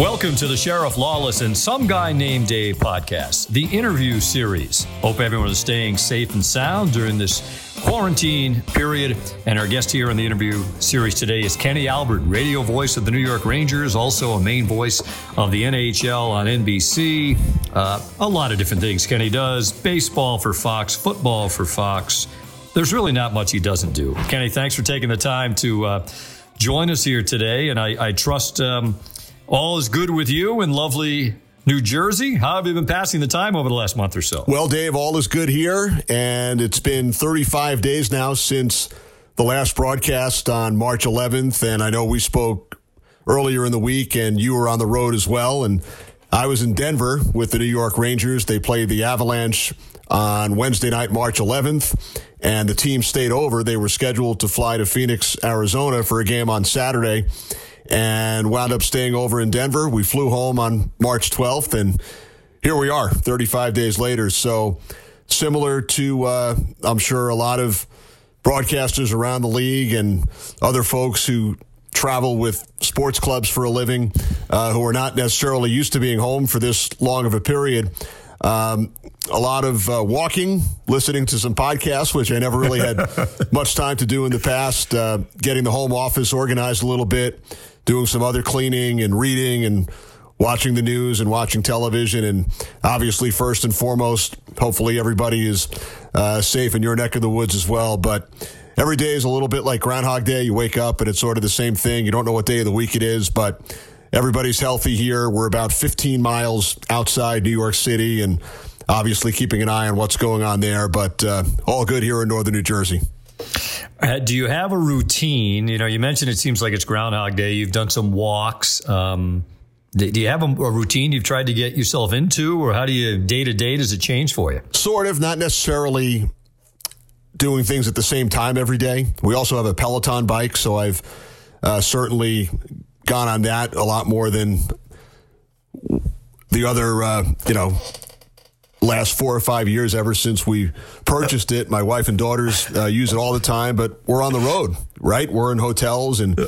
Welcome to the Sheriff Lawless and Some Guy Named Dave podcast, the interview series. Hope everyone is staying safe and sound during this quarantine period. And our guest here in the interview series today is Kenny Albert, radio voice of the New York Rangers, also a main voice of the NHL on NBC. Uh, a lot of different things Kenny does baseball for Fox, football for Fox. There's really not much he doesn't do. Kenny, thanks for taking the time to uh, join us here today. And I, I trust. Um, all is good with you in lovely New Jersey. How have you been passing the time over the last month or so? Well, Dave, all is good here. And it's been 35 days now since the last broadcast on March 11th. And I know we spoke earlier in the week, and you were on the road as well. And I was in Denver with the New York Rangers. They played the Avalanche on Wednesday night, March 11th, and the team stayed over. They were scheduled to fly to Phoenix, Arizona for a game on Saturday and wound up staying over in Denver. We flew home on March 12th, and here we are 35 days later. So, similar to, uh, I'm sure, a lot of broadcasters around the league and other folks who travel with sports clubs for a living uh, who are not necessarily used to being home for this long of a period. Um, a lot of uh, walking, listening to some podcasts, which I never really had much time to do in the past. Uh, getting the home office organized a little bit, doing some other cleaning and reading and watching the news and watching television. And obviously, first and foremost, hopefully everybody is uh, safe in your neck of the woods as well. But every day is a little bit like Groundhog Day. You wake up and it's sort of the same thing. You don't know what day of the week it is, but everybody's healthy here. We're about 15 miles outside New York City and obviously keeping an eye on what's going on there, but uh, all good here in northern New Jersey. Uh, do you have a routine? You know, you mentioned it seems like it's Groundhog Day. You've done some walks. Um, do you have a, a, routine you've tried to get yourself into, or how do you day to day does it change for you? Sort of, not necessarily doing things at the same time every day. We also have a Peloton bike, so I've uh, certainly gone on that a lot more than the other, uh, you know, last four or five years ever since we purchased it. My wife and daughters uh, use it all the time, but we're on the road, right? We're in hotels and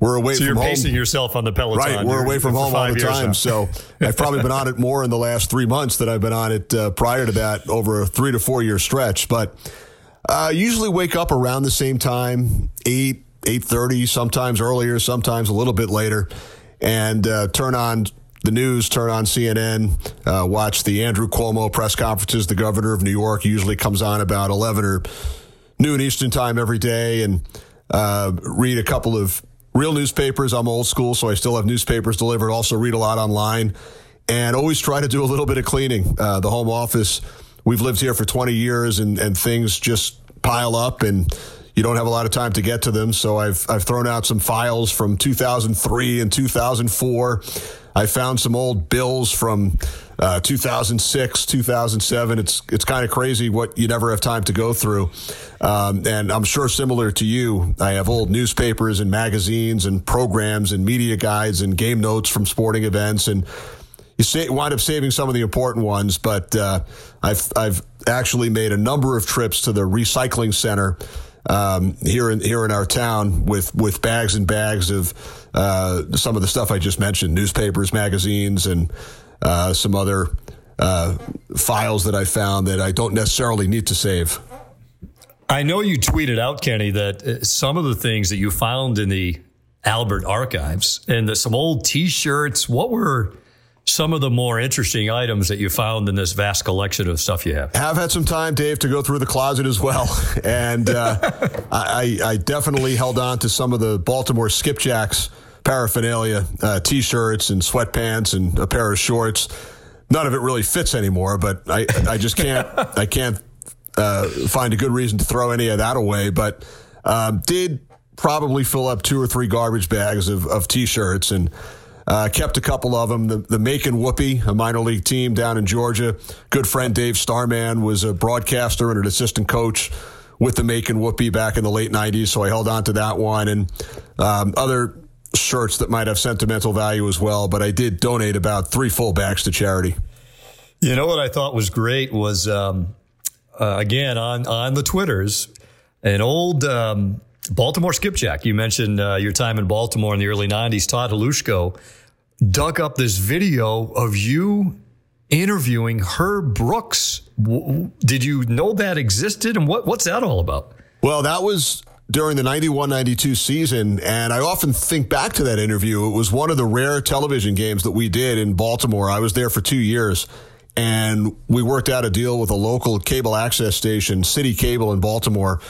we're away so from home. So you're pacing yourself on the Peloton. Right, we're away from home all the time. So I've probably been on it more in the last three months than I've been on it uh, prior to that over a three to four year stretch. But uh, usually wake up around the same time, eight, eight thirty, sometimes earlier, sometimes a little bit later, and uh, turn on the news, turn on CNN, uh, watch the Andrew Cuomo press conferences. The governor of New York usually comes on about 11 or noon Eastern time every day and uh, read a couple of real newspapers. I'm old school, so I still have newspapers delivered. Also read a lot online and always try to do a little bit of cleaning. Uh, the home office, we've lived here for 20 years and, and things just pile up and you don't have a lot of time to get to them. So I've, I've thrown out some files from 2003 and 2004. I found some old bills from uh, 2006, 2007. It's it's kind of crazy what you never have time to go through. Um, and I'm sure similar to you, I have old newspapers and magazines and programs and media guides and game notes from sporting events and you say, wind up saving some of the important ones, but uh, I've I've actually made a number of trips to the recycling center um, here in here in our town with with bags and bags of uh, some of the stuff I just mentioned, newspapers, magazines, and uh, some other uh, files that I found that I don't necessarily need to save. I know you tweeted out, Kenny, that uh, some of the things that you found in the Albert archives and the, some old T-shirts. What were some of the more interesting items that you found in this vast collection of stuff you have? I have had some time, Dave, to go through the closet as well, and uh, I, I, definitely held on to some of the Baltimore Skipjacks paraphernalia, uh, t-shirts and sweatpants and a pair of shorts. None of it really fits anymore, but I, I just can't, I can't uh, find a good reason to throw any of that away. But um, did probably fill up two or three garbage bags of, of t-shirts and uh, kept a couple of them. The, the Macon Whoopee, a minor league team down in Georgia. Good friend Dave Starman was a broadcaster and an assistant coach with the Macon Whoopee back in the late 90s. So I held on to that one and um, other shirts that might have sentimental value as well. But I did donate about three full bags to charity. You know what I thought was great was, um, uh, again, on, on the Twitters, an old um, Baltimore skipjack. You mentioned uh, your time in Baltimore in the early 90s. Todd Hlushko dug up this video of you interviewing Herb Brooks. Did you know that existed? And what, what's that all about? Well, that was during the 91 92 season. And I often think back to that interview. It was one of the rare television games that we did in Baltimore. I was there for two years. And we worked out a deal with a local cable access station, City Cable in Baltimore.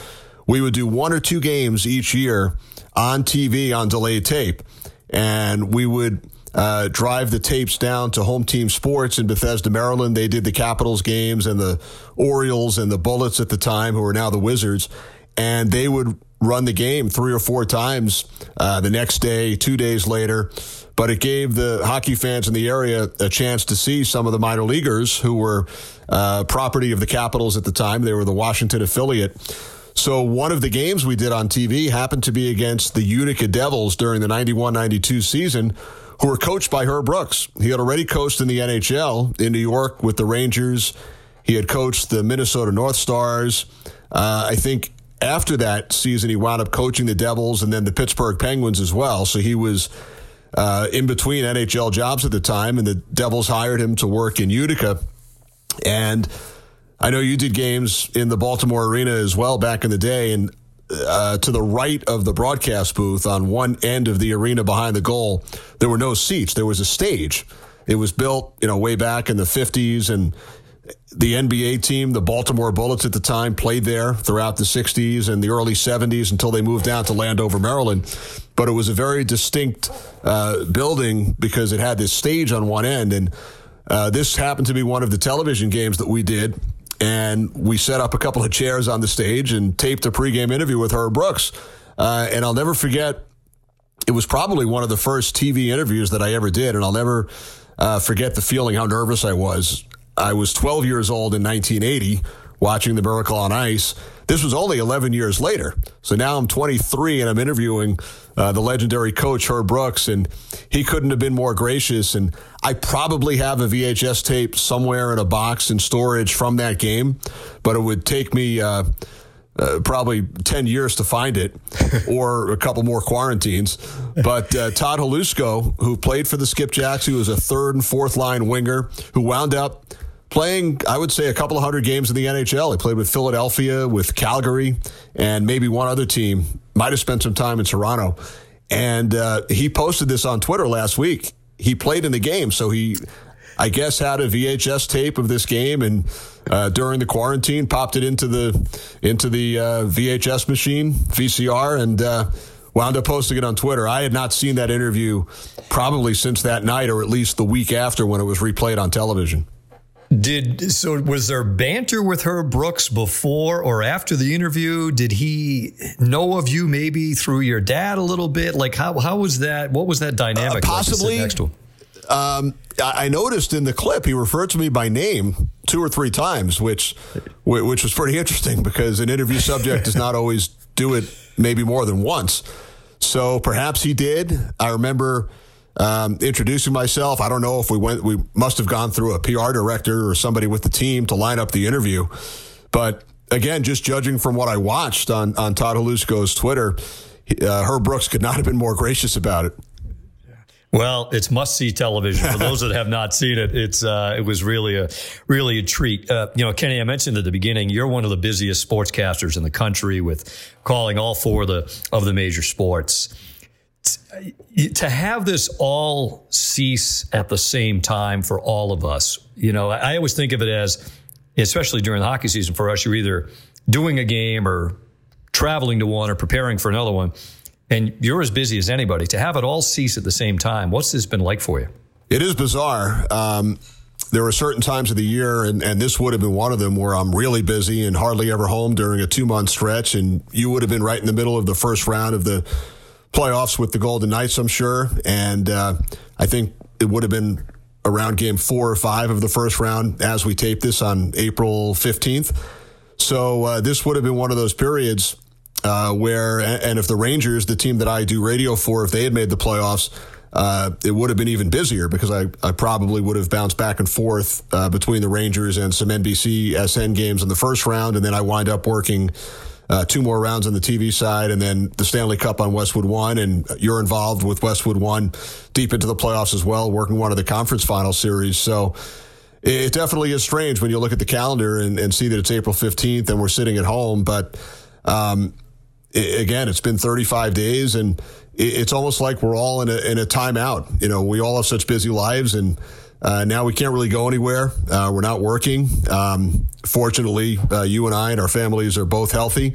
We would do one or two games each year on TV on delayed tape. And we would uh, drive the tapes down to Home Team Sports in Bethesda, Maryland. They did the Capitals games and the Orioles and the Bullets at the time, who are now the Wizards. And they would run the game three or four times uh, the next day, two days later. But it gave the hockey fans in the area a chance to see some of the minor leaguers who were uh, property of the Capitals at the time. They were the Washington affiliate. So one of the games we did on TV happened to be against the Utica Devils during the 91 92 season who were coached by Herb Brooks. He had already coached in the NHL in New York with the Rangers. He had coached the Minnesota North Stars. Uh, I think after that season, he wound up coaching the Devils and then the Pittsburgh Penguins as well. So he was uh, in between NHL jobs at the time, and the Devils hired him to work in Utica. And I know you did games in the Baltimore arena as well back in the day, and uh, to the right of the broadcast booth on one end of the arena behind the goal, there were no seats. There was a stage. It was built, you know, way back in the 50s and the NBA team, the Baltimore Bullets at the time, played there throughout the 60s and the early 70s until they moved down to Landover, Maryland. But it was a very distinct uh, building because it had this stage on one end. And uh, this happened to be one of the television games that we did and we set up a couple of chairs on the stage and taped a pregame interview with Herb Brooks. Uh, and I'll never forget, it was probably one of the first TV interviews that I ever did, and I'll never uh, forget the feeling how nervous I was. I was 12 years old in 1980 watching the Miracle on Ice. This was only 11 years later. So now I'm 23 and I'm interviewing uh, the legendary coach, Herb Brooks, and he couldn't have been more gracious. And I probably have a VHS tape somewhere in a box in storage from that game, but it would take me. Uh, uh, probably 10 years to find it or a couple more quarantines. But uh, Todd Hlushko, who played for the Skipjacks, who was a third and fourth line winger, who wound up playing, I would say, a couple of hundred games in the NHL. He played with Philadelphia, with Calgary, and maybe one other team. Might have spent some time in Toronto. And uh, he posted this on Twitter last week. He played in the game, so he, I guess, had a VHS tape of this game, and uh, during the quarantine, popped it into the into the uh, VHS machine, VCR, and uh, wound up posting it on Twitter. I had not seen that interview probably since that night, or at least the week after when it was replayed on television. Did so? Was there banter with Herb Brooks before or after the interview? Did he know of you maybe through your dad a little bit? Like how how was that? What was that dynamic? Uh, possibly. Like um, I noticed in the clip he referred to me by name two or three times, which which was pretty interesting because an interview subject does not always do it maybe more than once. So perhaps he did. I remember um, introducing myself. I don't know if we went, we must have gone through a PR director or somebody with the team to line up the interview. But again, just judging from what I watched on, on Todd Hlushko's Twitter, uh, Herb Brooks could not have been more gracious about it. Well, it's must see television for those that have not seen it. It's uh, it was really a really a treat. Uh, you know, Kenny, I mentioned at the beginning, you're one of the busiest sportscasters in the country with calling all four of the of the major sports to have this all cease at the same time for all of us, you know, I always think of it as, especially during the hockey season for us, you're either doing a game or traveling to one or preparing for another one, and you're as busy as anybody. To have it all cease at the same time, what's this been like for you? It is bizarre. Um, there are certain times of the year, and, and this would have been one of them, where I'm really busy and hardly ever home during a two month stretch. And you would have been right in the middle of the first round of the playoffs with the Golden Knights, I'm sure. And uh, I think it would have been around game four or five of the first round as we tape this on April 15th. So uh, this would have been one of those periods uh, where, and if the Rangers, the team that I do radio for, if they had made the playoffs, uh, it would have been even busier because I, I probably would have bounced back and forth uh, between the Rangers and some NBC SN games in the first round, and then I wind up working uh, two more rounds on the TV side, and then the Stanley Cup on Westwood One. And you're involved with Westwood One deep into the playoffs as well, working one of the conference final series. So it definitely is strange when you look at the calendar and, and see that it's April 15th and we're sitting at home. But um, it, again, it's been 35 days, and it, it's almost like we're all in a, in a timeout. You know, we all have such busy lives and. Uh, now we can't really go anywhere. Uh, we're not working. Um, fortunately, uh, you and I and our families are both healthy.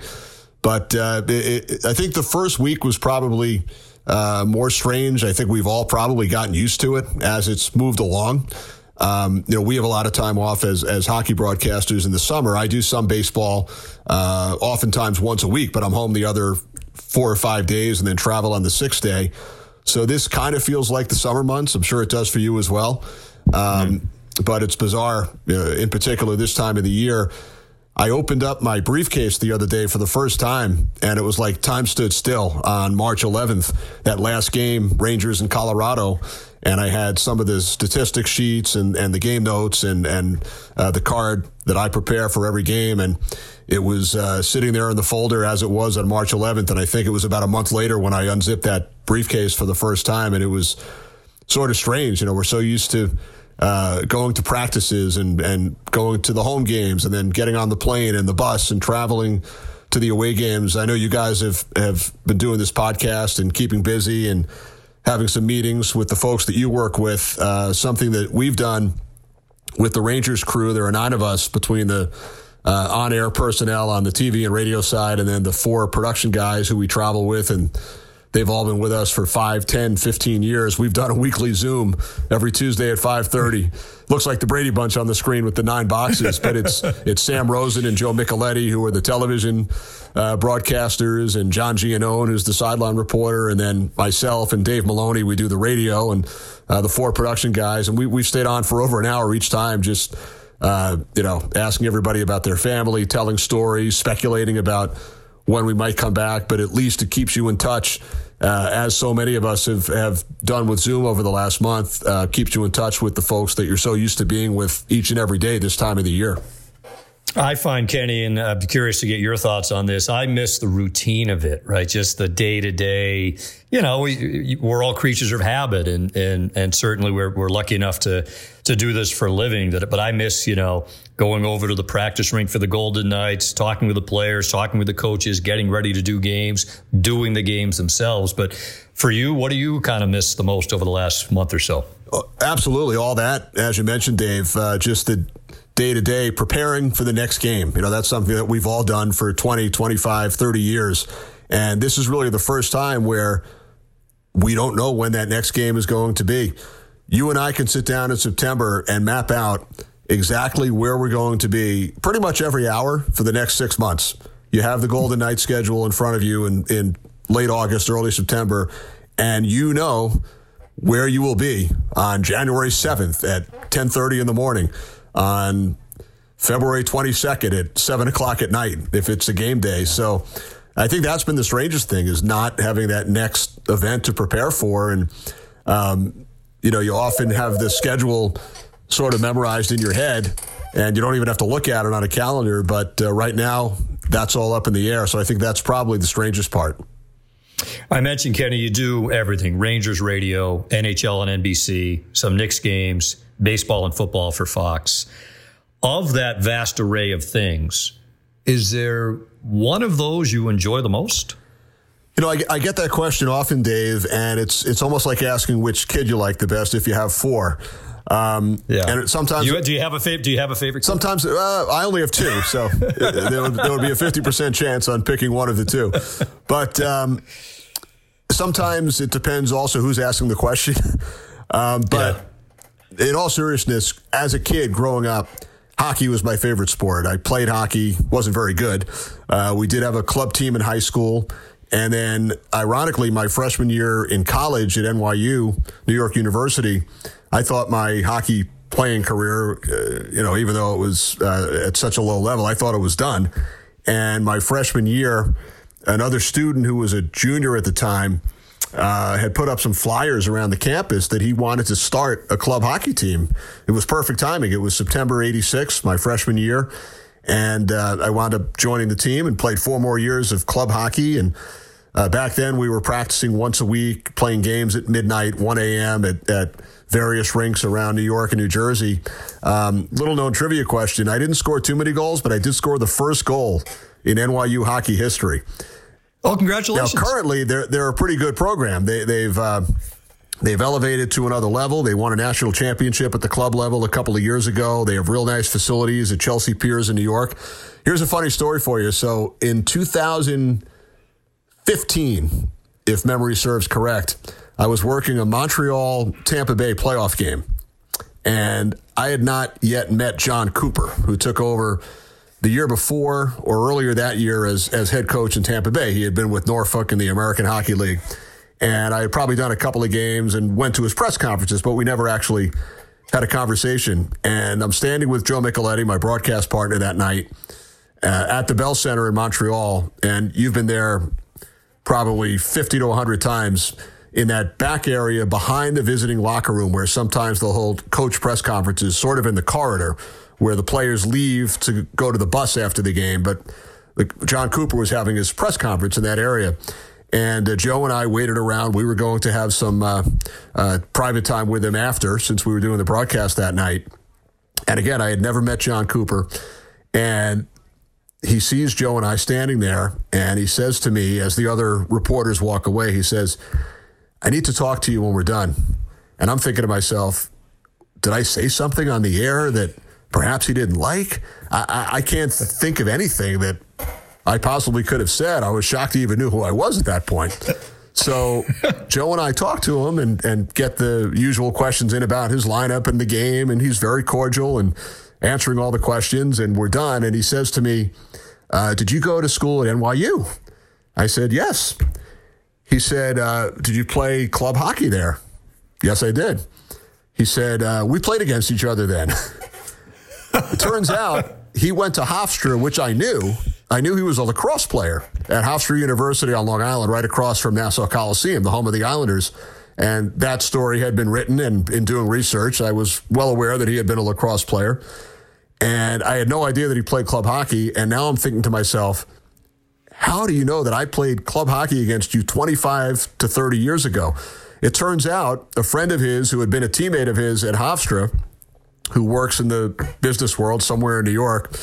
But uh, it, it, I think the first week was probably uh, more strange. I think we've all probably gotten used to it as it's moved along. Um, you know, we have a lot of time off as as hockey broadcasters in the summer. I do some baseball, uh, oftentimes once a week, but I'm home the other four or five days and then travel on the sixth day. So this kind of feels like the summer months. I'm sure it does for you as well. Um, mm But it's bizarre, uh, in particular this time of the year. I opened up my briefcase the other day for the first time, and it was like time stood still on March 11th, that last game, Rangers in Colorado. And I had some of the statistics sheets and, and the game notes and, and uh, the card that I prepare for every game. And it was uh, sitting there in the folder as it was on March 11th. And I think it was about a month later when I unzipped that briefcase for the first time. And it was sort of strange. You know, we're so used to uh, going to practices and, and going to the home games and then getting on the plane and the bus and traveling to the away games. I know you guys have, have been doing this podcast and keeping busy and having some meetings with the folks that you work with. Uh, something that we've done with the Rangers crew. There are nine of us between the uh, on air personnel on the TV and radio side, and then the four production guys who we travel with and They've all been with us for 5, 10, 15 years. We've done a weekly Zoom every Tuesday at 5:30. Looks like the Brady Bunch on the screen with the nine boxes, but it's it's Sam Rosen and Joe Micheletti who are the television uh, broadcasters, and John Giannone who's the sideline reporter, and then myself and Dave Maloney. We do the radio and uh, the four production guys, and we we've stayed on for over an hour each time, just uh, you know, asking everybody about their family, telling stories, speculating about when we might come back, but at least it keeps you in touch, uh, as so many of us have, have done with Zoom over the last month, uh, keeps you in touch with the folks that you're so used to being with each and every day this time of the year. I find Kenny, and I'm curious to get your thoughts on this. I miss the routine of it, right? Just the day to day. You know, we, we're all creatures of habit, and and and certainly we're we're lucky enough to to do this for a living. That, but I miss, you know, going over to the practice rink for the Golden Knights, talking with the players, talking with the coaches, getting ready to do games, doing the games themselves. But for you, what do you kind of miss the most over the last month or so? Absolutely, all that, as you mentioned, Dave. Uh, just the day to day preparing for the next game. You know, that's something that we've all done for 20, 25, 30 years. And this is really the first time where we don't know when that next game is going to be. You and I can sit down in September and map out exactly where we're going to be pretty much every hour for the next six months. You have the Golden Knight schedule in front of you in, in late August, early September, and you know where you will be on January 7th at 1030 in the morning on February 22nd at 7 o'clock at night if it's a game day. So I think that's been the strangest thing is not having that next event to prepare for. And, um, you know, you often have the schedule sort of memorized in your head and you don't even have to look at it on a calendar. But uh, right now, that's all up in the air. So I think that's probably the strangest part. I mentioned, Kenny, you do everything Rangers radio, NHL and NBC, some Knicks games, baseball and football for Fox. Of that vast array of things, is there one of those you enjoy the most? You know, I, I, get that question often, Dave, and it's it's almost like asking which kid you like the best if you have four. Um, yeah. And sometimes, you, do you have a favorite? Do you have a favorite? Kid? Sometimes uh, I only have two, so there, would, there, would, be a fifty percent chance on picking one of the two. But um, sometimes it depends also who's asking the question. Um, but. Yeah in all seriousness, as a kid growing up, hockey was my favorite sport. I played hockey, wasn't very good. Uh, we did have a club team in high school. And then, ironically, my freshman year in college at NYU, New York University, I thought my hockey playing career, uh, you know, even though it was uh, at such a low level, I thought it was done. And my freshman year, another student who was a junior at the time, uh, had put up some flyers around the campus that he wanted to start a club hockey team. It was perfect timing. It was September 86, my freshman year. And uh, I wound up joining the team and played four more years of club hockey. And uh, back then, we were practicing once a week, playing games at midnight, 1 a.m. at, at various rinks around New York and New Jersey. Um, little known trivia question I didn't score too many goals, but I did score the first goal in NYU hockey history. Oh, congratulations! Now, currently, they're they're a pretty good program. They, they've uh, they've elevated to another level. They won a national championship at the club level a couple of years ago. They have real nice facilities at Chelsea Piers in New York. Here's a funny story for you. So, in 2015, if memory serves correct, I was working a Montreal Tampa Bay playoff game, and I had not yet met John Cooper, who took over the year before or earlier that year as, as head coach in Tampa Bay. He had been with Norfolk in the American Hockey League. And I had probably done a couple of games and went to his press conferences, but we never actually had a conversation. And I'm standing with Joe Micheletti, my broadcast partner that night, uh, at the Bell Center in Montreal. And you've been there probably 50 to 100 times in that back area behind the visiting locker room where sometimes they'll hold coach press conferences, sort of in the corridor where the players leave to go to the bus after the game. But John Cooper was having his press conference in that area. And uh, Joe and I waited around. We were going to have some uh, uh, private time with him after, since we were doing the broadcast that night. And again, I had never met John Cooper. And he sees Joe and I standing there, and he says to me, as the other reporters walk away, he says, I need to talk to you when we're done. And I'm thinking to myself, did I say something on the air that perhaps he didn't like. I, I, I, can't think of anything that I possibly could have said. I was shocked he even knew who I was at that point. So Joe and I talk to him and, and get the usual questions in about his lineup and the game, and he's very cordial and answering all the questions, and we're done. And he says to me, uh, "Did you go to school at NYU?" I said, "Yes." He said, uh, "Did you play club hockey there?" Yes, I did. He said, uh, "We played against each other then." It turns out he went to Hofstra, which I knew. I knew he was a lacrosse player at Hofstra University on Long Island, right across from Nassau Coliseum, the home of the Islanders. And that story had been written, and in doing research, I was well aware that he had been a lacrosse player. And I had no idea that he played club hockey. And now I'm thinking to myself, how do you know that I played club hockey against you 25 to 30 years ago? It turns out a friend of his who had been a teammate of his at Hofstra who works in the business world somewhere in New York,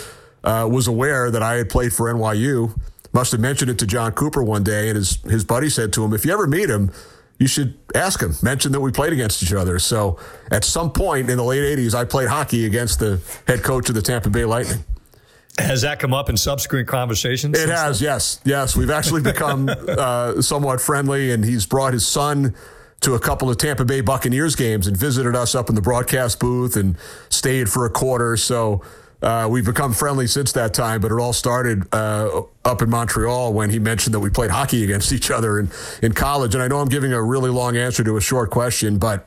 uh, was aware that I had played for NYU. Must have mentioned it to John Cooper one day, and his his buddy said to him, "If you ever meet him, you should ask him. Mention that we played against each other." So, at some point in the late '80s, I played hockey against the head coach of the Tampa Bay Lightning. Has that come up in subsequent conversations? It has, then? yes, yes. We've actually become uh, somewhat friendly, and he's brought his son to a couple of Tampa Bay Buccaneers games and visited us up in the broadcast booth and stayed for a quarter. So uh, we've become friendly since that time, but it all started uh, up in Montreal when he mentioned that we played hockey against each other in, in college. And I know I'm giving a really long answer to a short question, but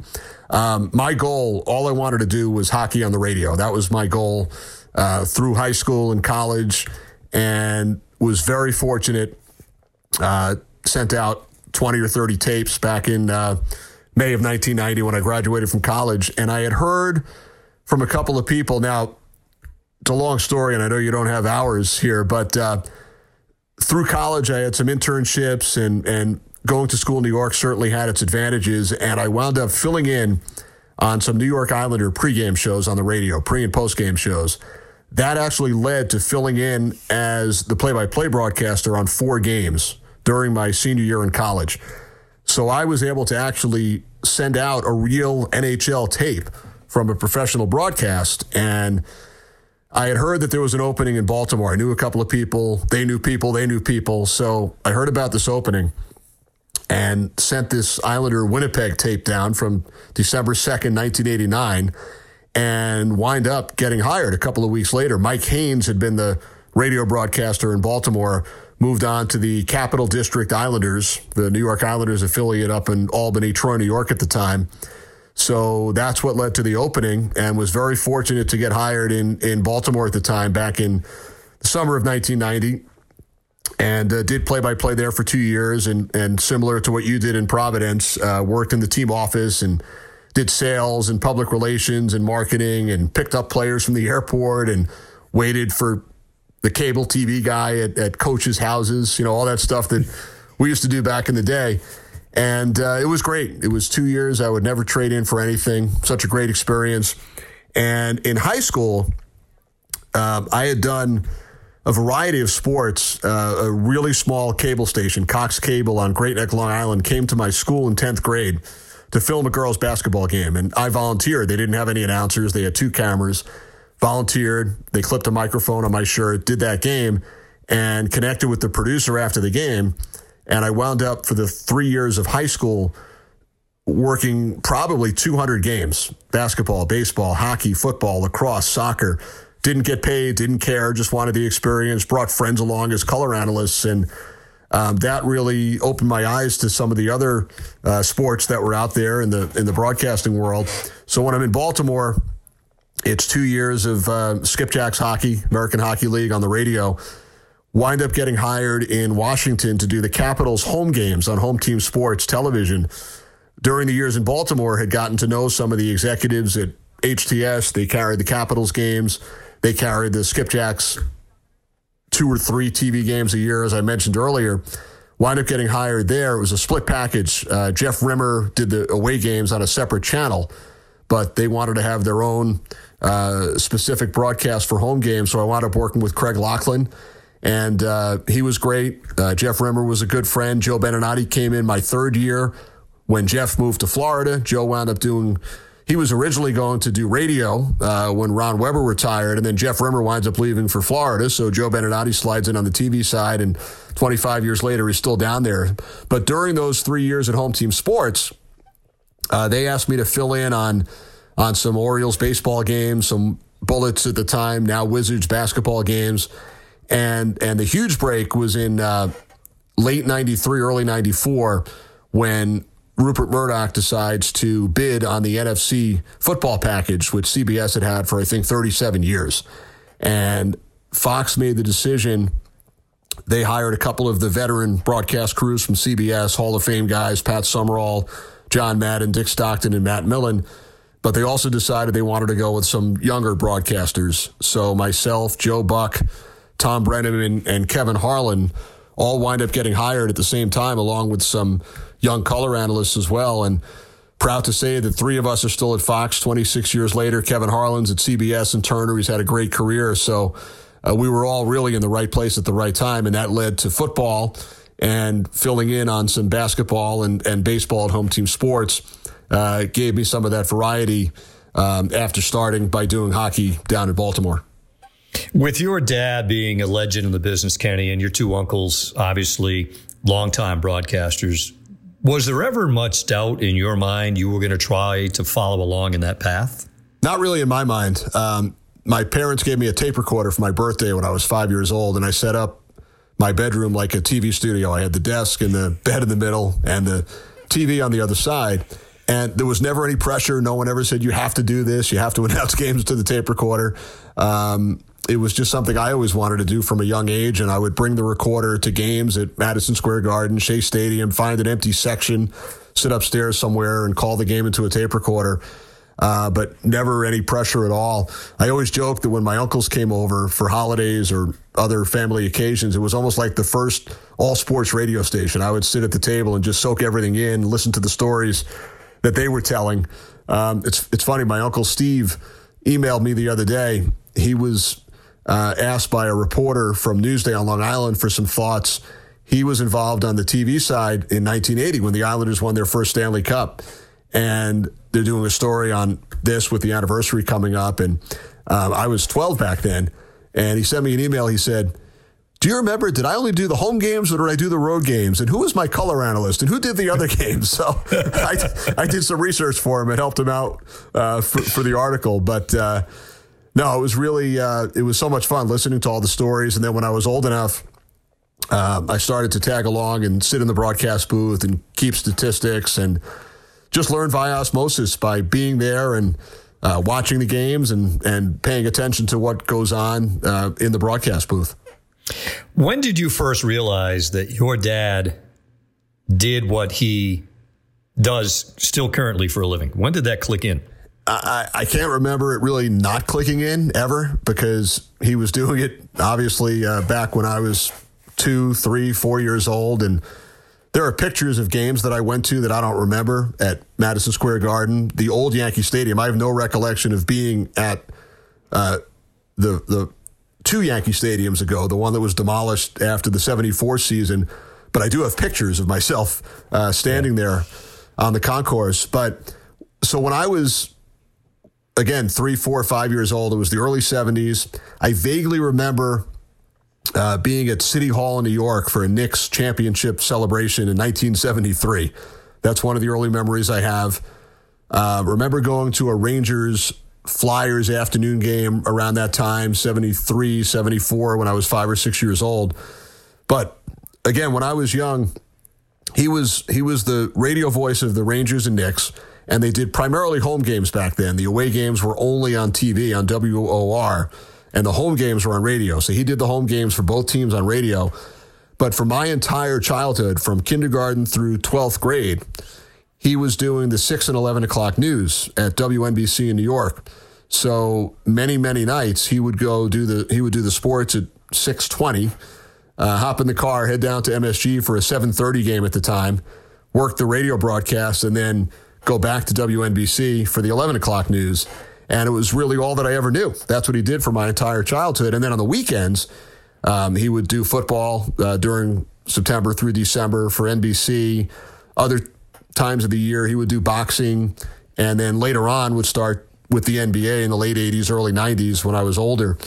um, my goal, all I wanted to do was hockey on the radio. That was my goal uh, through high school and college, and was very fortunate. Uh, sent out 20 or 30 tapes back in uh, May of 1990 when I graduated from college. And I had heard from a couple of people. Now, it's a long story, and I know you don't have hours here, but uh, through college, I had some internships, and, and going to school in New York certainly had its advantages. And I wound up filling in on some New York Islander pregame shows on the radio, pre and post game shows. That actually led to filling in as the play by play broadcaster on four games during my senior year in college. So I was able to actually send out a real NHL tape from a professional broadcast. And I had heard that there was an opening in Baltimore. I knew a couple of people. They knew people. They knew people. So I heard about this opening and sent this Islander Winnipeg tape down from December 2nd, 1989, and wind up getting hired a couple of weeks later. Mike Haynes had been the radio broadcaster in Baltimore moved on to the Capital District Islanders, the New York Islanders affiliate up in Albany, Troy, New York at the time. So that's what led to the opening and was very fortunate to get hired in, in Baltimore at the time back in the summer of 1990 and uh, did play by play there for two years. And, and similar to what you did in Providence, uh, worked in the team office and did sales and public relations and marketing and picked up players from the airport and waited for the cable TV guy at, at coaches' houses, you know, all that stuff that we used to do back in the day. And uh, it was great. It was two years I would never trade in for anything. Such a great experience. And in high school, um, I had done a variety of sports. Uh, a really small cable station, Cox Cable on Great Neck, Long Island, came to my school in 10th grade to film a girls' basketball game. And I volunteered. They didn't have any announcers, they had two cameras. Volunteered. They clipped a microphone on my shirt, did that game, and connected with the producer after the game. And I wound up for the three years of high school working probably 200 games basketball, baseball, hockey, football, lacrosse, soccer. Didn't get paid, didn't care, just wanted the experience, brought friends along as color analysts. And um, that really opened my eyes to some of the other uh, sports that were out there in the in the broadcasting world. So when I'm in Baltimore, it's two years of uh, Skipjacks hockey, American Hockey League on the radio wind up getting hired in Washington to do the Capitals home games on home team sports television. During the years in Baltimore, had gotten to know some of the executives at HTS. They carried the Capitals games. They carried the Skipjacks two or three TV games a year, as I mentioned earlier. Wind up getting hired there. It was a split package. Uh, Jeff Rimmer did the away games on a separate channel, but they wanted to have their own uh, specific broadcast for home games. So I wound up working with Craig Laughlin and uh, he was great. Uh, Jeff Rimmer was a good friend. Joe Beninati came in my third year when Jeff moved to Florida. Joe wound up doing. He was originally going to do radio uh, when Ron Weber retired, and then Jeff Rimmer winds up leaving for Florida. So Joe Beninati slides in on the TV side, and 25 years later, he's still down there. But during those three years at Home Team Sports, uh, they asked me to fill in on on some Orioles baseball games, some Bullets at the time, now Wizards basketball games and and the huge break was in uh, late '93, early '94, when Rupert Murdoch decides to bid on the NFC football package, which CBS had had for I think 37 years, and Fox made the decision. They hired a couple of the veteran broadcast crews from CBS, Hall of Fame guys, Pat Summerall, John Madden, Dick Stockton, and Matt Millen. But they also decided they wanted to go with some younger broadcasters. So myself, Joe Buck, Tom Brennan and, and Kevin Harlan all wind up getting hired at the same time, along with some young color analysts as well. And proud to say that three of us are still at Fox 26 years later. Kevin Harlan's at CBS and Turner. He's had a great career. So uh, we were all really in the right place at the right time. And that led to football and filling in on some basketball and, and baseball at home team sports. Uh, gave me some of that variety um, after starting by doing hockey down in Baltimore. With your dad being a legend in the business, Kenny, and your two uncles, obviously longtime broadcasters, was there ever much doubt in your mind you were going to try to follow along in that path? Not really in my mind. Um, my parents gave me a tape recorder for my birthday when I was five years old, and I set up my bedroom like a TV studio. I had the desk and the bed in the middle and the TV on the other side. And there was never any pressure. No one ever said, you have to do this. You have to announce games to the tape recorder. Um, it was just something I always wanted to do from a young age. And I would bring the recorder to games at Madison Square Garden, Shea Stadium, find an empty section, sit upstairs somewhere and call the game into a tape recorder. Uh, but never any pressure at all. I always joke that when my uncles came over for holidays or other family occasions, it was almost like the first all sports radio station. I would sit at the table and just soak everything in, listen to the stories that they were telling. Um, it's it's funny. My uncle Steve emailed me the other day. He was uh, asked by a reporter from Newsday on Long Island for some thoughts. He was involved on the TV side in 1980 when the Islanders won their first Stanley Cup. And they're doing a story on this with the anniversary coming up. And um, I was 12 back then. And he sent me an email. He said, do you remember, did I only do the home games or did I do the road games? And who was my color analyst and who did the other games? So I, I did some research for him and helped him out uh, for, for, the article. But uh, no, it was really uh, it was so much fun listening to all the stories. And then when I was old enough, um, I started to tag along and sit in the broadcast booth and keep statistics and just learn via osmosis by being there and uh, watching the games and and paying attention to what goes on uh, in the broadcast booth. When did you first realize that your dad did what he does still currently for a living? When did that click in? I, I can't remember it really not clicking in ever because he was doing it obviously uh, back when I was two, three, four years old. And there are pictures of games that I went to that I don't remember at Madison Square Garden, the old Yankee Stadium. I have no recollection of being at uh, the the two Yankee stadiums ago, the one that was demolished after the 74 season. But I do have pictures of myself uh, standing there on the concourse. But so when I was, again, three, four, five years old, it was the early 70s. I vaguely remember uh, being at City Hall in New York for a Knicks championship celebration in 1973. That's one of the early memories I have. Uh, remember going to a Rangers Flyers afternoon game around that time, 73, 74, when I was five or six years old. But again, when I was young, he was he was the radio voice of the Rangers and Knicks, and they did primarily home games back then. The away games were only on TV on WOR, and the home games were on radio. So he did the home games for both teams on radio. But for my entire childhood, from kindergarten through 12th grade, he was doing the 6 and 11 o'clock news at WNBC in New York. So many, many nights he would go do the he would do the sports at 620, uh, hop in the car, head down to MSG for a 730 game at the time, work the radio broadcast, and then go back to WNBC for the 11 o'clock news. And it was really all that I ever knew. That's what he did for my entire childhood. And then on the weekends, um, he would do football uh, during September through December for NBC. Other times of the year. He would do boxing, and then later on would start with the NBA in the late 80s, early 90s when I was older.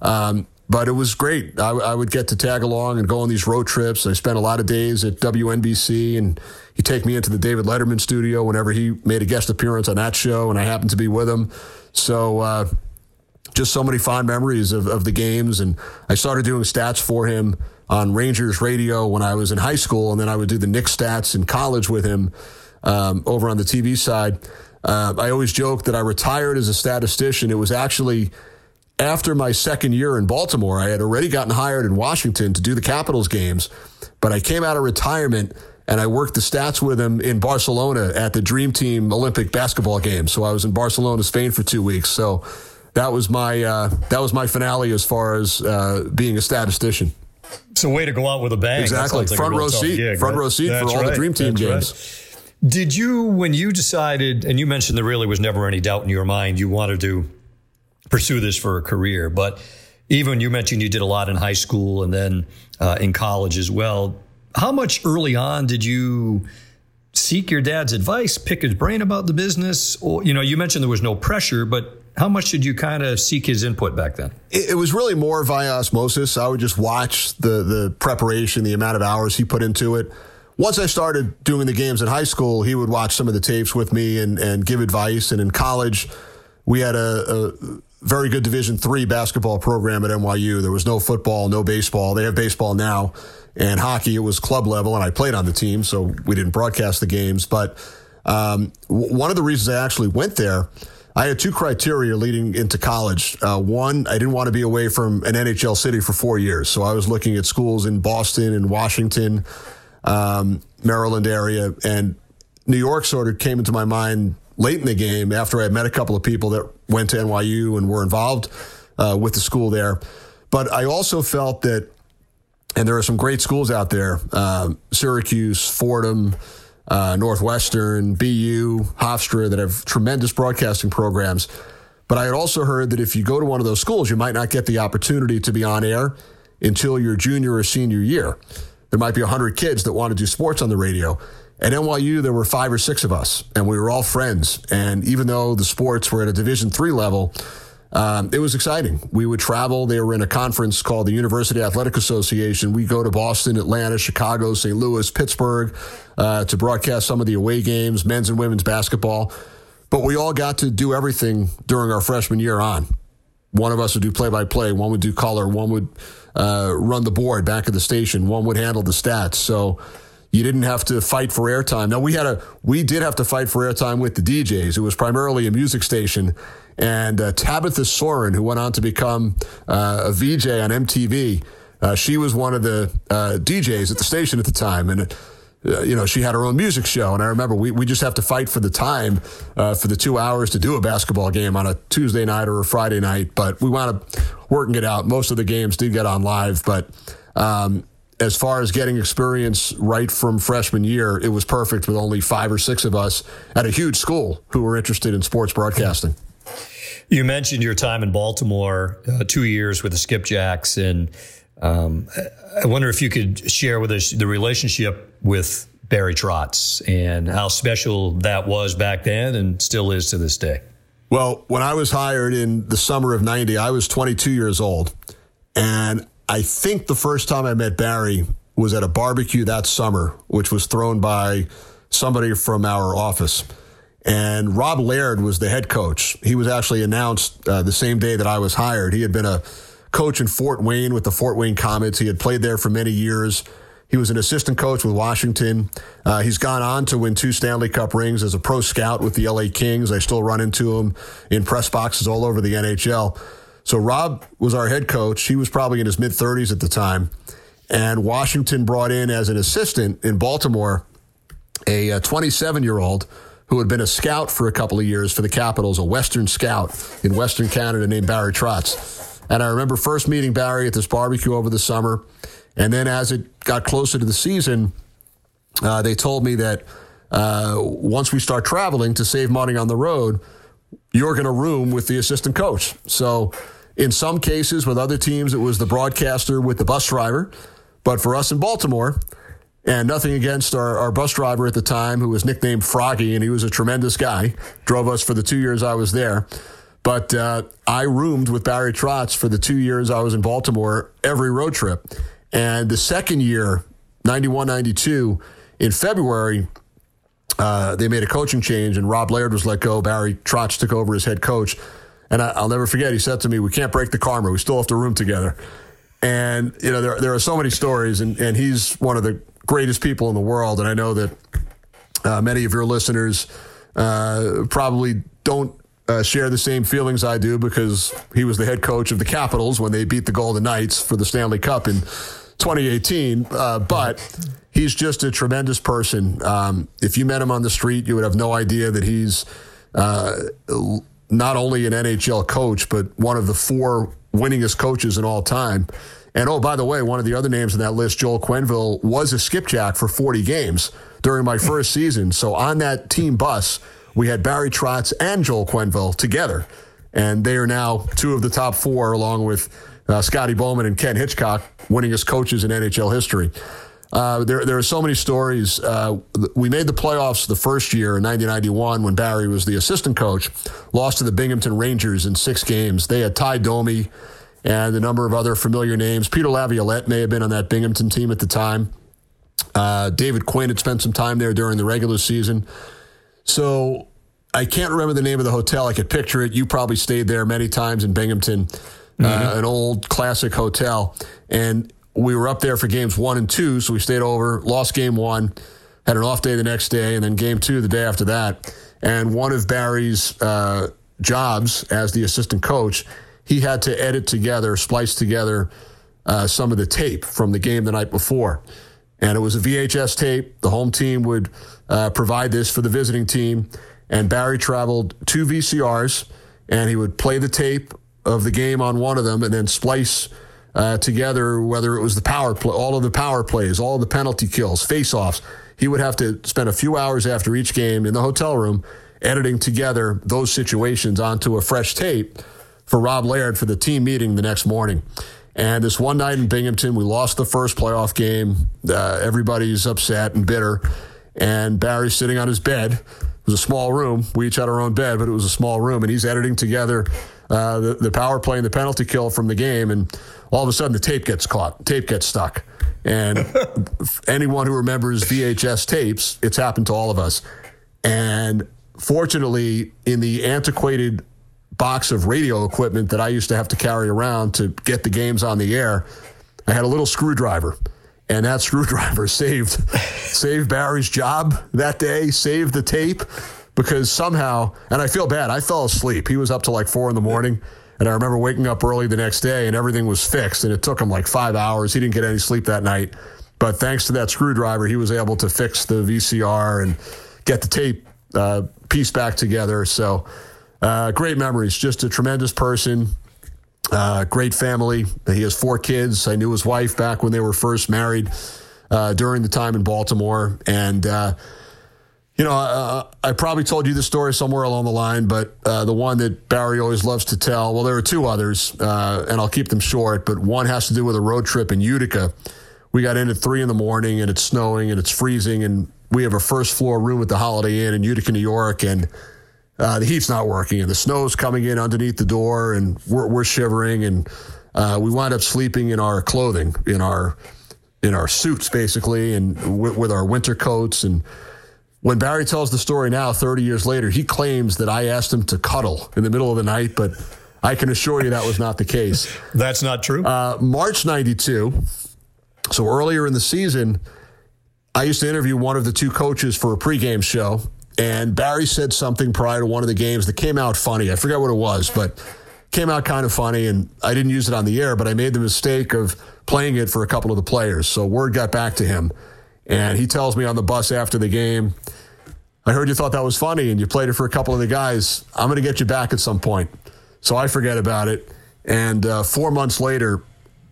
Um, but it was great. I, I, would get to tag along and go on these road trips. I spent a lot of days at WNBC, and he'd take me into the David Letterman studio whenever he made a guest appearance on that show, and I happened to be with him. So, uh, just so many fond memories of, of the games. And I started doing stats for him on Rangers radio when I was in high school, and then I would do the Knicks stats in college with him um, over on the TV side. Uh, I always joke that I retired as a statistician. It was actually after my second year in Baltimore. I had already gotten hired in Washington to do the Capitals games, but I came out of retirement and I worked the stats with him in Barcelona at the Dream Team Olympic basketball game. So I was in Barcelona, Spain for two weeks. So that was my uh, that was my finale as far as uh, being a statistician. It's a way to go out with a bang. Exactly. Like front row seat. Gig, front right? row seat That's for all right. the Dream Team That's games. Right. Did you, when you decided, and you mentioned there really was never any doubt in your mind, you wanted to pursue this for a career, but even you mentioned you did a lot in high school and then uh, in college as well. How much early on did you seek your dad's advice, pick his brain about the business? Or, you know, you mentioned there was no pressure, but how much did you kind of seek his input back then? It, it, was really more via osmosis. I would just watch the the preparation, the amount of hours he put into it. Once I started doing the games in high school, he would watch some of the tapes with me and, and give advice. And in college, we had a, a very good Division three basketball program at NYU. There was no football, no baseball. They have baseball now and hockey. It was club level, and I played on the team, so we didn't broadcast the games. But um, w- one of the reasons I actually went there I had two criteria leading into college. Uh, one, I didn't want to be away from an NHL city for four years. So I was looking at schools in Boston and Washington, um, Maryland area. And New York sort of came into my mind late in the game after I had met a couple of people that went to NYU and were involved uh, with the school there. But I also felt that, and there are some great schools out there uh, Syracuse, Fordham, uh, Northwestern, BU, Hofstra that have tremendous broadcasting programs. But I had also heard that if you go to one of those schools, you might not get the opportunity to be on air until your junior or senior year. There might be 100 kids that want to do sports on the radio. At NYU, there were five or six of us, and we were all friends. And even though the sports were at a Division three level, um, it was exciting. We would travel. They were in a conference called the University Athletic Association. We go to Boston, Atlanta, Chicago, St. Louis, Pittsburgh uh, to broadcast some of the away games, men's and women's basketball. But we all got to do everything during our freshman year on. One of us would do play by play, one would do color, one would uh, run the board back at the station, one would handle the stats. So you didn't have to fight for airtime. Now we had a we did have to fight for airtime with the DJs. It was primarily a music station and uh, Tabitha Soren, who went on to become uh, a VJ on MTV. Uh, she was one of the uh, DJs at the station at the time, and uh, you know, she had her own music show. And I remember we, we just have to fight for the time uh, for the two hours to do a basketball game on a Tuesday night or a Friday night. But we wound up working it out. Most of the games did get on live. But um, as far as getting experience right from freshman year, it was perfect with only five or six of us at a huge school who were interested in sports broadcasting. You mentioned your time in Baltimore, uh, two years with the Skipjacks, and um, I wonder if you could share with us the relationship with Barry Trotz and how special that was back then and still is to this day. Well, when I was hired in the summer of 90, I was 22 years old. And I think the first time I met Barry was at a barbecue that summer, which was thrown by somebody from our office. And Rob Laird was the head coach. He was actually announced uh, the same day that I was hired. He had been a coach in Fort Wayne with the Fort Wayne Comets. He had played there for many years. He was an assistant coach with Washington. Uh, he's gone on to win two Stanley Cup rings as a pro scout with the LA Kings. I still run into him in press boxes all over the NHL. So Rob was our head coach. He was probably in his mid 30s at the time. And Washington brought in as an assistant in Baltimore a 27 year old who had been a scout for a couple of years for the Capitals, a Western scout in Western Canada named Barry Trotz. And I remember first meeting Barry at this barbecue over the summer. And then as it got closer to the season, uh, they told me that uh, once we start traveling to save money on the road, you're going to room with the assistant coach. So in some cases, with other teams, it was the broadcaster with the bus driver. But for us in Baltimore, and nothing against our, our bus driver at the time, who was nicknamed Froggy, and he was a tremendous guy, drove us for the two years I was there. But uh, I roomed with Barry Trotz for the two years I was in Baltimore every road trip. And the second year, 91 92, in February, uh, they made a coaching change and Rob Laird was let go. Barry Trotz took over as head coach. And I, will never forget, he said to me, We can't break the karma. We still have to room together. And, you know, there, there are so many stories, and, and he's one of the greatest people in the world. And I know that uh, many of your listeners uh, probably don't uh, share the same feelings I do because he was the head coach of the Capitals when they beat the Golden Knights for the Stanley Cup in 2018. Uh, but he's just a tremendous person. Um, if you met him on the street, you would have no idea that he's uh, not only an NHL coach, but one of the four winningest coaches in all time. And oh, by the way, one of the other names in that list, Joel Quenneville, was a skipjack for 40 games during my first season. So on that team bus, we had Barry Trotz and Joel Quenneville together. And they are now two of the top four, along with uh, Scotty Bowman and Ken Hitchcock, winningest coaches in NHL history. Uh, there, there are so many stories. Uh, we made the playoffs the first year in 1991 when Barry was the assistant coach. Lost to the Binghamton Rangers in six games. They had Ty Domi and a number of other familiar names. Peter Laviolette may have been on that Binghamton team at the time. Uh, David Quinn had spent some time there during the regular season. So I can't remember the name of the hotel. I could picture it. You probably stayed there many times in Binghamton mm-hmm. uh, an old classic hotel. And we were up there for games one and two. So we stayed over, lost game one, had an off day the next day, and then game two the day after that. And one of Barry's uh, jobs as the assistant coach, he had to edit together, splice together uh, some of the tape from the game the night before. And it was a VHS tape. The home team would uh, provide this for the visiting team. And Barry traveled two VCRs and he would play the tape of the game on one of them and then splice uh, together whether it was the power play, all of the power plays, all the penalty kills, face-offs. He would have to spend a few hours after each game in the hotel room editing together those situations onto a fresh tape for Rob Laird for the team meeting the next morning. And this one night in Binghamton, we lost the first playoff game. Uh, everybody's upset and bitter. And Barry's sitting on his bed. It was a small room. We each had our own bed, but it was a small room. And he's editing together uh, the, the power play and the penalty kill from the game, and all of a sudden the tape gets caught, tape gets stuck. And anyone who remembers VHS tapes, it's happened to all of us. And fortunately, in the antiquated box of radio equipment that I used to have to carry around to get the games on the air, I had a little screwdriver. And that screwdriver saved saved Barry's job that day, saved the tape, because somehow, and I feel bad, I fell asleep. He was up to like four in the morning. And I remember waking up early the next day and everything was fixed. And it took him like five hours. He didn't get any sleep that night. But thanks to that screwdriver, he was able to fix the VCR and get the tape uh, piece back together. So uh, great memories. Just a tremendous person. Uh, great family. He has four kids. I knew his wife back when they were first married uh, during the time in Baltimore. And, uh, you know, uh, I probably told you the story somewhere along the line, but uh, the one that Barry always loves to tell, well, there are two others, uh, and I'll keep them short, but one has to do with a road trip in Utica. We got in at three in the morning, and it's snowing and it's freezing, and we have a first floor room at the Holiday Inn in Utica, New York, and uh, the heat's not working, and the snow's coming in underneath the door, and we're, we're shivering, and uh, we wind up sleeping in our clothing, in our in our suits, basically, and w- with our winter coats. And when Barry tells the story now, 30 years later, he claims that I asked him to cuddle in the middle of the night, but I can assure you that was not the case. That's not true. Uh, March 92, so earlier in the season, I used to interview one of the two coaches for a pregame show, and Barry said something prior to one of the games that came out funny. I forget what it was, but came out kind of funny. And I didn't use it on the air, but I made the mistake of playing it for a couple of the players. So word got back to him. And he tells me on the bus after the game, I heard you thought that was funny and you played it for a couple of the guys. I'm going to get you back at some point. So I forget about it. And uh, four months later,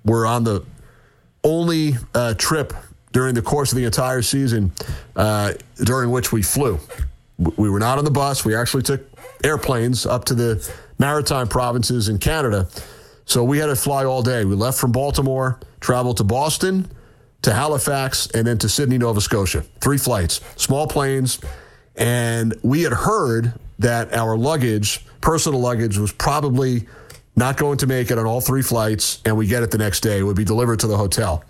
we're on the only uh, trip during the course of the entire season uh, during which we flew. We were not on the bus. We actually took airplanes up to the maritime provinces in Canada. So we had to fly all day. We left from Baltimore, traveled to Boston, to Halifax, and then to Sydney, Nova Scotia. Three flights, small planes. And we had heard that our luggage, personal luggage, was probably not going to make it on all three flights, and we get it the next day. It would be delivered to the hotel.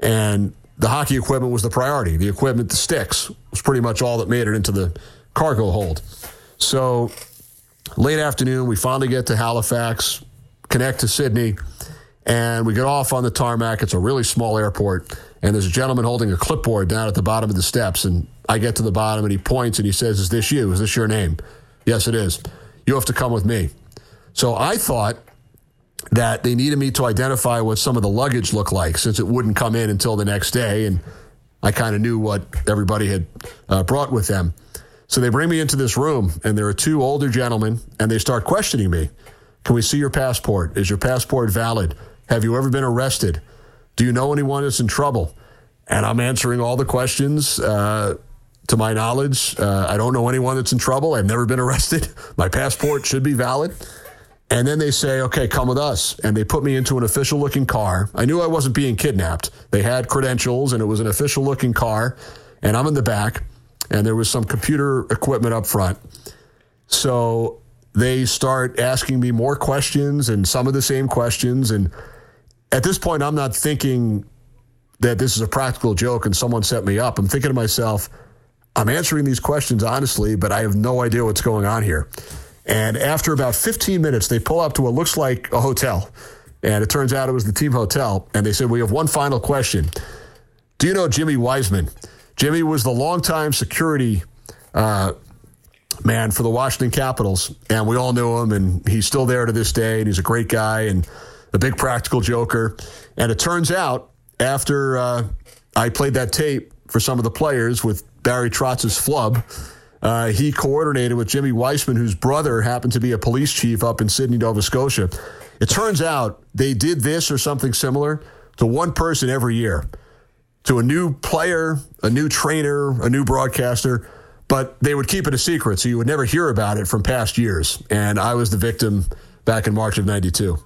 And the hockey equipment was the priority. The equipment, the sticks, was pretty much all that made it into the cargo hold. So late afternoon, we finally get to Halifax, connect to Sydney, and we get off on the tarmac. It's a really small airport, and there's a gentleman holding a clipboard down at the bottom of the steps. And I get to the bottom, and he points and he says, "Is this you? Is this your name?" Yes, it is. You have to come with me. So I thought that they needed me to identify what some of the luggage looked like since it wouldn't come in until the next day. And I kind of knew what everybody had uh, brought with them. So they bring me into this room, and there are two older gentlemen, and they start questioning me. Can we see your passport? Is your passport valid? Have you ever been arrested? Do you know anyone that's in trouble? And I'm answering all the questions. Uh, to my knowledge, uh, I don't know anyone that's in trouble. I've never been arrested. My passport should be valid. And then they say, okay, come with us. And they put me into an official looking car. I knew I wasn't being kidnapped. They had credentials and it was an official looking car. And I'm in the back and there was some computer equipment up front. So they start asking me more questions and some of the same questions. And at this point, I'm not thinking that this is a practical joke and someone set me up. I'm thinking to myself, I'm answering these questions honestly, but I have no idea what's going on here. And after about 15 minutes, they pull up to what looks like a hotel. And it turns out it was the team hotel. And they said, We have one final question. Do you know Jimmy Wiseman? Jimmy was the longtime security uh, man for the Washington Capitals. And we all knew him. And he's still there to this day. And he's a great guy and a big practical joker. And it turns out after uh, I played that tape for some of the players with Barry Trotz's flub, uh, he coordinated with Jimmy Wiseman, whose brother happened to be a police chief up in Sydney, Nova Scotia. It turns out they did this or something similar to one person every year, to a new player, a new trainer, a new broadcaster, but they would keep it a secret, so you would never hear about it from past years. And I was the victim back in March of 92.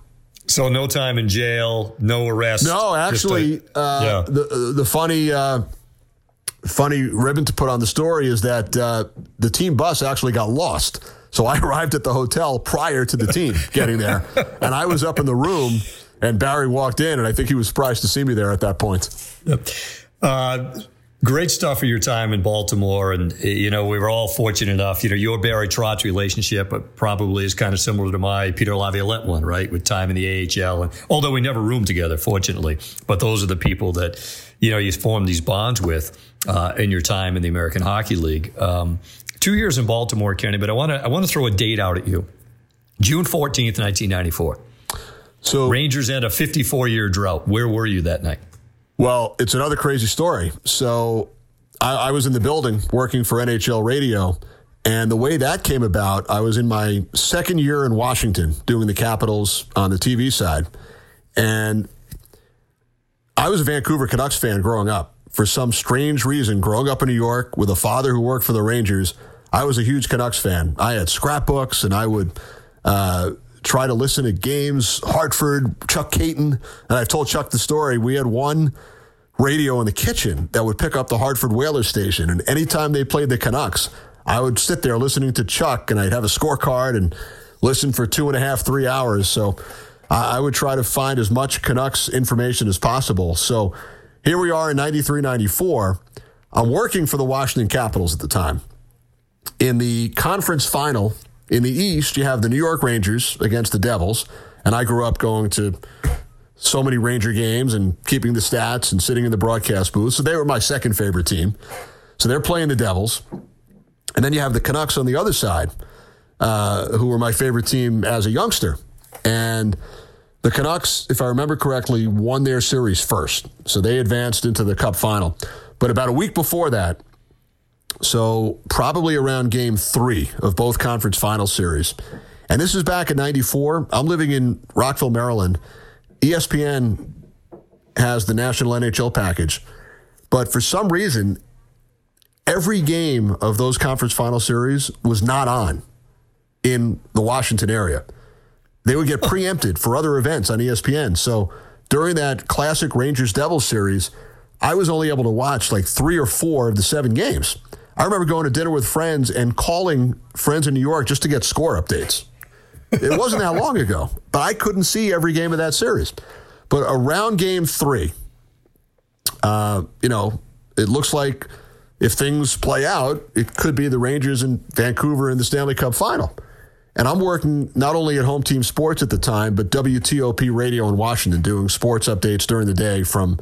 So no time in jail, no arrest. No, actually, a, uh, yeah. the the funny uh, funny ribbon to put on the story is that uh, the team bus actually got lost. So I arrived at the hotel prior to the team getting there, and I was up in the room, and Barry walked in, and I think he was surprised to see me there at that point. Yep. Uh, great stuff for your time in Baltimore, and you know we were all fortunate enough. You know your Barry Trotz relationship probably is kind of similar to my Peter Laviolette one, right? With time in the AHL, and although we never roomed together, fortunately, but those are the people that you know you form these bonds with uh, in your time in the American Hockey League. Um, two years in Baltimore, Kenny, but I want to I want to throw a date out at you. June fourteenth, nineteen ninety four. So Rangers had a fifty four year drought. Where were you that night? Well, it's another crazy story. So I, I was in the building working for NHL radio. And the way that came about, I was in my second year in Washington doing the Capitals on the TV side. And I was a Vancouver Canucks fan growing up. For some strange reason, growing up in New York with a father who worked for the Rangers, I was a huge Canucks fan. I had scrapbooks and I would uh, try to listen to games. Hartford, Chuck Kaiton, and I've told Chuck the story. We had one radio in the kitchen that would pick up the Hartford Whalers station, and anytime they played the Canucks, I would sit there listening to Chuck, and I'd have a scorecard and listen for two and a half, three hours. So I would try to find as much Canucks information as possible. So here we are in 93 94. I'm working for the Washington Capitals at the time. In the conference final in the East, you have the New York Rangers against the Devils. And I grew up going to so many Ranger games and keeping the stats and sitting in the broadcast booth. So they were my second favorite team. So they're playing the Devils. And then you have the Canucks on the other side, uh, who were my favorite team as a youngster. And the Canucks, if I remember correctly, won their series first. So they advanced into the cup final. But about a week before that, so probably around game three of both conference final series. And this is back in 94. I'm living in Rockville, Maryland. ESPN has the national NHL package. But for some reason, every game of those conference final series was not on in the Washington area. They would get preempted for other events on ESPN. So during that classic Rangers Devils series, I was only able to watch like three or four of the seven games. I remember going to dinner with friends and calling friends in New York just to get score updates. It wasn't that long ago, but I couldn't see every game of that series. But around game three, uh, you know, it looks like if things play out, it could be the Rangers in Vancouver in the Stanley Cup final. And I'm working not only at Home Team Sports at the time, but WTOP Radio in Washington doing sports updates during the day from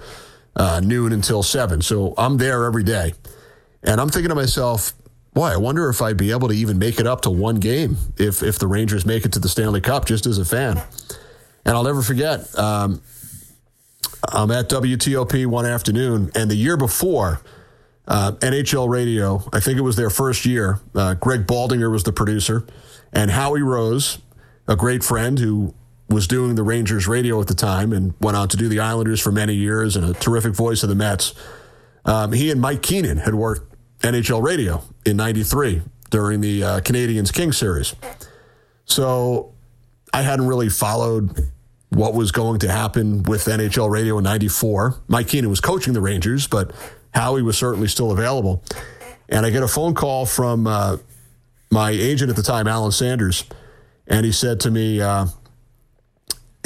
uh, noon until 7. So I'm there every day. And I'm thinking to myself, boy, I wonder if I'd be able to even make it up to one game if, if the Rangers make it to the Stanley Cup just as a fan. And I'll never forget, um, I'm at WTOP one afternoon, and the year before, uh, NHL Radio, I think it was their first year, uh, Greg Baldinger was the producer, and Howie Rose, a great friend who was doing the Rangers radio at the time and went on to do the Islanders for many years and a terrific voice of the Mets. Um, he and Mike Keenan had worked NHL radio in 93 during the uh, Canadiens King series. So I hadn't really followed what was going to happen with NHL radio in 94. Mike Keenan was coaching the Rangers, but Howie was certainly still available. And I get a phone call from uh, my agent at the time, Alan Sanders, and he said to me, uh,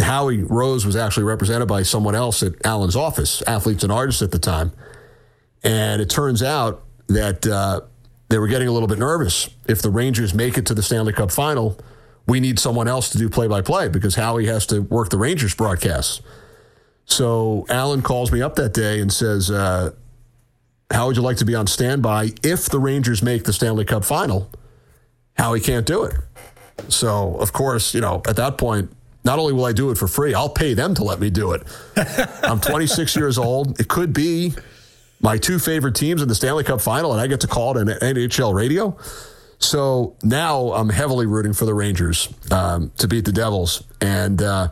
Howie Rose was actually represented by someone else at Alan's office, athletes and artists at the time. And it turns out that uh, they were getting a little bit nervous. If the Rangers make it to the Stanley Cup final, we need someone else to do play by play because Howie has to work the Rangers broadcasts. So Alan calls me up that day and says, uh, How would you like to be on standby if the Rangers make the Stanley Cup final? Howie can't do it. So, of course, you know, at that point, not only will I do it for free, I'll pay them to let me do it. I'm 26 years old. It could be my two favorite teams in the Stanley Cup final, and I get to call it on NHL radio. So now I'm heavily rooting for the Rangers um, to beat the Devils. And uh,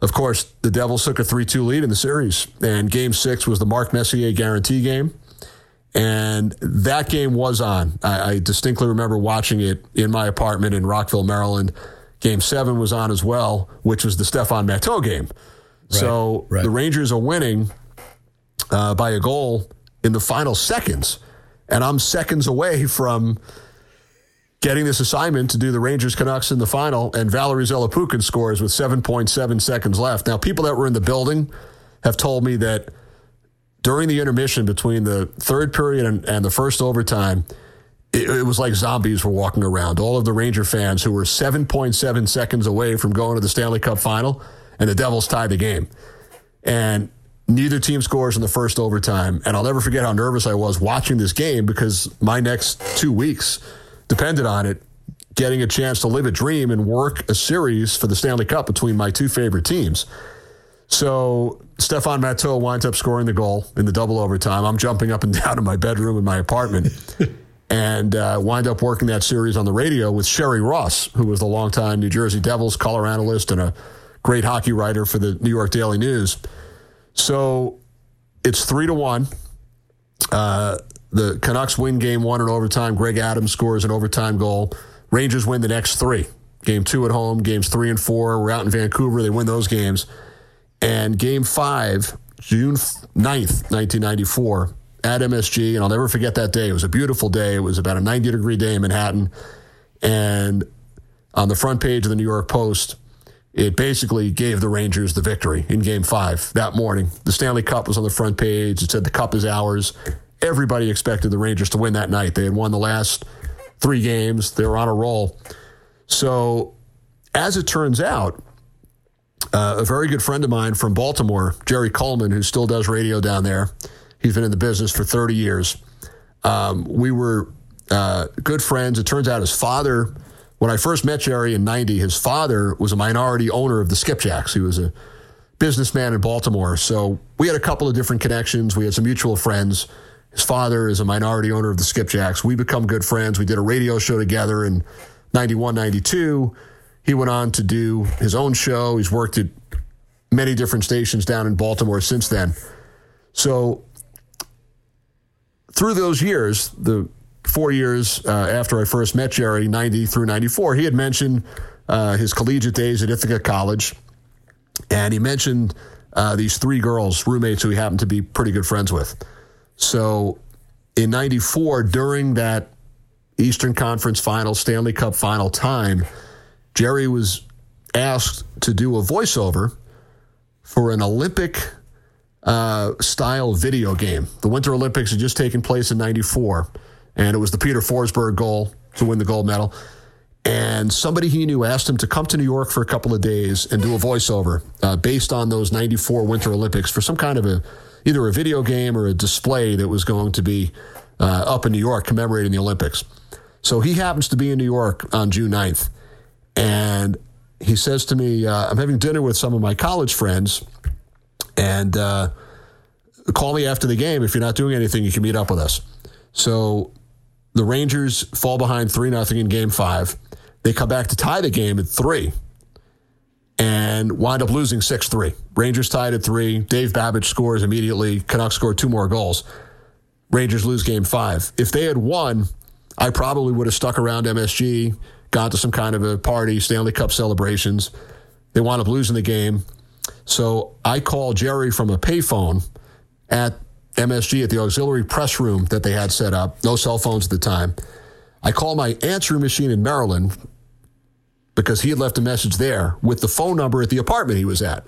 of course, the Devils took a 3 2 lead in the series. And game six was the Mark Messier guarantee game. And that game was on. I, I distinctly remember watching it in my apartment in Rockville, Maryland. Game seven was on as well, which was the Stéphane Matteau game. Right, so right. the Rangers are winning uh, by a goal in the final seconds. And I'm seconds away from getting this assignment to do the Rangers Canucks in the final. And Valeri Zelepukin scores with 7.7 seconds left. Now, people that were in the building have told me that during the intermission between the third period and, and the first overtime, it, it, was like zombies were walking around. All of the Ranger fans who were 7.7 seconds away from going to the Stanley Cup final, and the Devils tied the game. And Neither team scores in the first overtime. And I'll never forget how nervous I was watching this game because my next two weeks depended on it getting a chance to live a dream and work a series for the Stanley Cup between my two favorite teams. So Stéphane Matteau winds up scoring the goal in the double overtime. I'm jumping up and down in my bedroom in my apartment. and uh, wind up working that series on the radio with Sherry Ross, who was the longtime New Jersey Devils color analyst and a great hockey writer for the New York Daily News. So it's three to one. Uh, the Canucks win game one in overtime. Greg Adams scores an overtime goal. Rangers win the next three. Game two at home, games three and four. We're out in Vancouver. They win those games. And game five, June 9th, 1994, at MSG, and I'll never forget that day. It was a beautiful day. It was about a 90 degree day in Manhattan. And on the front page of the New York Post, it basically gave the Rangers the victory in game five that morning. The Stanley Cup was on the front page. It said the cup is ours. Everybody expected the Rangers to win that night. They had won the last three games, they were on a roll. So, as it turns out, uh, a very good friend of mine from Baltimore, Jerry Coleman, who still does radio down there, He's been in the business for 30 years. Um, we were uh, good friends. It turns out his father, when I first met Jerry in 90, his father was a minority owner of the Skipjacks. He was a businessman in Baltimore. So we had a couple of different connections. We had some mutual friends. His father is a minority owner of the Skipjacks. We become good friends. We did a radio show together in 91, 92. He went on to do his own show. He's worked at many different stations down in Baltimore since then. So through those years, the four years uh, after I first met Jerry, 90 through 94, he had mentioned uh, his collegiate days at Ithaca College. And he mentioned uh, these three girls, roommates who he happened to be pretty good friends with. So in 94, during that Eastern Conference final, Stanley Cup final time, Jerry was asked to do a voiceover for an Olympic uh, style video game. The Winter Olympics had just taken place in 94, and it was the Peter Forsberg goal to win the gold medal. And somebody he knew asked him to come to New York for a couple of days and do a voiceover uh, based on those 94 Winter Olympics for some kind of a either a video game or a display that was going to be uh, up in New York commemorating the Olympics. So he happens to be in New York on June 9th. And he says to me, uh, I'm having dinner with some of my college friends and uh, call me after the game. If you're not doing anything, you can meet up with us. So the Rangers fall behind 3 0 in game five. They come back to tie the game at three and wind up losing 6 3. Rangers tied at three. Dave Babych scores immediately. Canucks score two more goals. Rangers lose game five. If they had won, I probably would have stuck around MSG, gone to some kind of a party, Stanley Cup celebrations. They wound up losing the game. So I call Jerry from a payphone at MSG at the auxiliary press room that they had set up. No cell phones at the time. I called my answering machine in Maryland because he had left a message there with the phone number at the apartment he was at.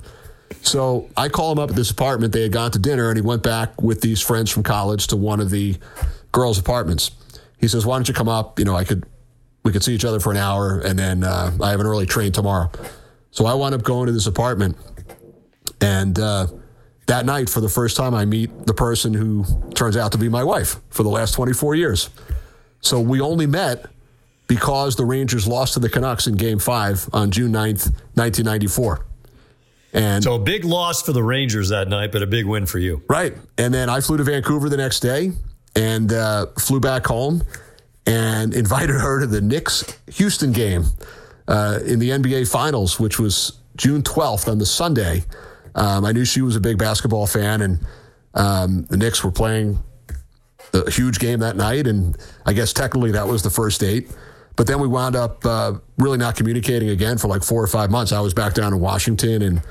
So I call him up at this apartment. They had gone to dinner and he went back with these friends from college to one of the girls' apartments. He says, Why don't you come up? You know, I could, we could see each other for an hour and then uh, I have an early train tomorrow. So I wound up going to this apartment and uh, that night, for the first time, I meet the person who turns out to be my wife for the last 24 years. So we only met because the Rangers lost to the Canucks in game five on June 9th, 1994. And so a big loss for the Rangers that night, but a big win for you. Right. And then I flew to Vancouver the next day and uh, flew back home and invited her to the Knicks Houston game uh, in the NBA Finals, which was June 12th on the Sunday. Um, I knew she was a big basketball fan, and um, the Knicks were playing a huge game that night. And I guess technically that was the first date. But then we wound up uh, really not communicating again for like four or five months. I was back down in Washington and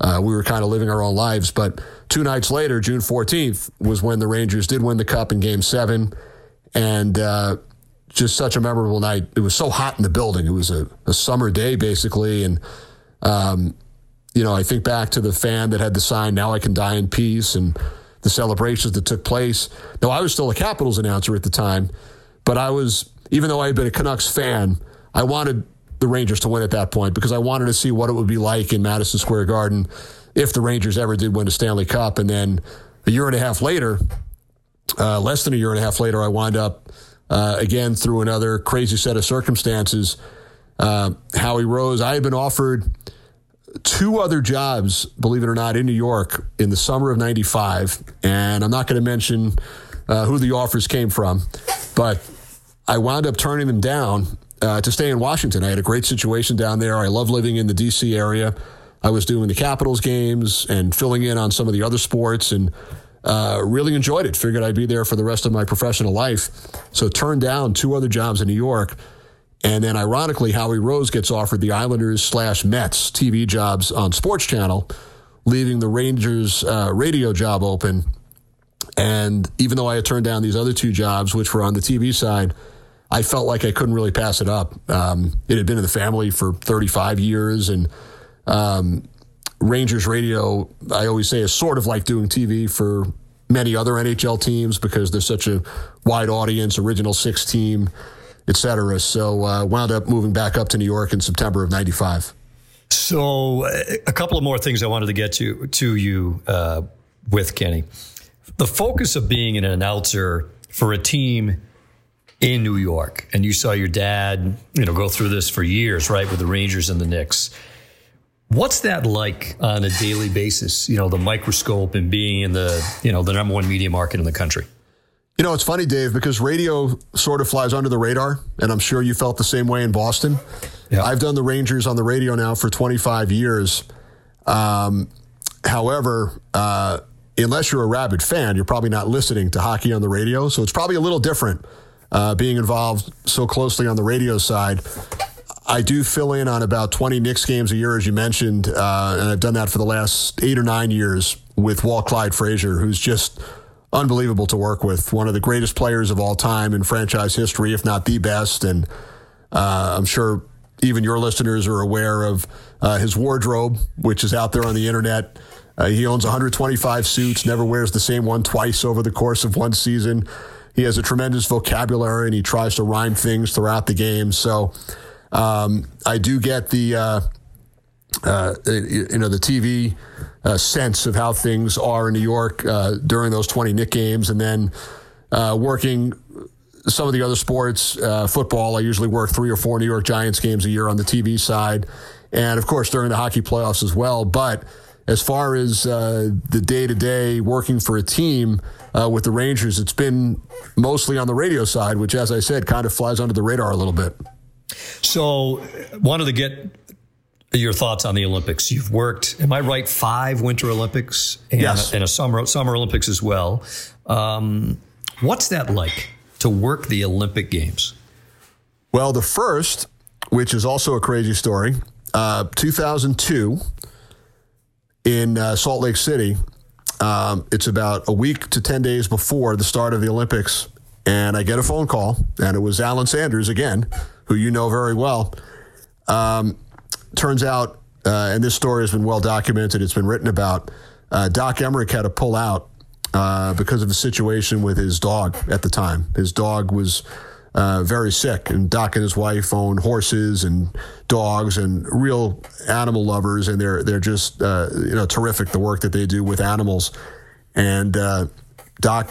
uh, we were kind of living our own lives. But two nights later, June 14th, was when the Rangers did win the cup in game seven. And uh, just such a memorable night. It was so hot in the building. It was a, a summer day, basically. And um, you know, I think back to the fan that had the sign, Now I Can Die in Peace, and the celebrations that took place. Now, I was still a Capitals announcer at the time, but I was, even though I had been a Canucks fan, I wanted the Rangers to win at that point because I wanted to see what it would be like in Madison Square Garden if the Rangers ever did win a Stanley Cup. And then a year and a half later, uh, less than a year and a half later, I wind up uh, again through another crazy set of circumstances. Uh, Howie Rose, I had been offered two other jobs, believe it or not, in New York in the summer of 95. And I'm not going to mention uh, who the offers came from, but I wound up turning them down uh, to stay in Washington. I had a great situation down there. I love living in the D.C. area. I was doing the Capitals games and filling in on some of the other sports and uh, really enjoyed it. Figured I'd be there for the rest of my professional life. So turned down two other jobs in New York. And then ironically, Howie Rose gets offered the Islanders slash Mets TV jobs on Sports Channel, leaving the Rangers uh, radio job open. And even though I had turned down these other two jobs, which were on the TV side, I felt like I couldn't really pass it up. Um, it had been in the family for 35 years, and um, Rangers radio, I always say, is sort of like doing TV for many other NHL teams because there's such a wide audience, original six team, etc. So uh, wound up moving back up to New York in September of '95. So a couple of more things I wanted to get to to you uh, with Kenny. The focus of being an announcer for a team in New York, and you saw your dad, you know, go through this for years, right, with the Rangers and the Knicks. What's that like on a daily basis? You know, the microscope and being in the, you know, the number one media market in the country. You know, it's funny, Dave, because radio sort of flies under the radar, and I'm sure you felt the same way in Boston. Yeah. I've done the Rangers on the radio now for 25 years. Um, however, uh, unless you're a rabid fan, you're probably not listening to hockey on the radio. So it's probably a little different uh, being involved so closely on the radio side. I do fill in on about 20 Knicks games a year, as you mentioned, uh, and I've done that for the last eight or nine years with Walt Clyde Frazier, who's just unbelievable to work with. One of the greatest players of all time in franchise history, if not the best. And uh, I'm sure even your listeners are aware of uh, his wardrobe, which is out there on the internet. Uh, he owns 125 suits, never wears the same one twice over the course of one season. He has a tremendous vocabulary and he tries to rhyme things throughout the game. So um, I do get the uh, uh, you know the TV uh, sense of how things are in New York uh, during those 20 Knick games, and then uh, working some of the other sports, uh, football. I usually work three or four New York Giants games a year on the TV side, and of course during the hockey playoffs as well. But as far as the day to day working for a team uh, with the Rangers. It's been mostly on the radio side, which, as I said, kind of flies under the radar a little bit. So, wanted to get your thoughts on the Olympics. You've worked, am I right, five Winter Olympics and, yes. and a summer summer Olympics as well. Um, what's that like to work the Olympic Games? Well, the first, which is also a crazy story, uh, 2002 in uh, Salt Lake City. Um, it's about a week to 10 days before the start of the Olympics. And I get a phone call, and it was Alan Sanders again, who you know very well. Um, turns out, uh, and this story has been well documented, it's been written about. Uh, Doc Emrick had to pull out uh, because of the situation with his dog at the time. His dog was uh, very sick, and Doc and his wife own horses and dogs and real animal lovers, and they're they're just uh, you know terrific the work that they do with animals. And uh, Doc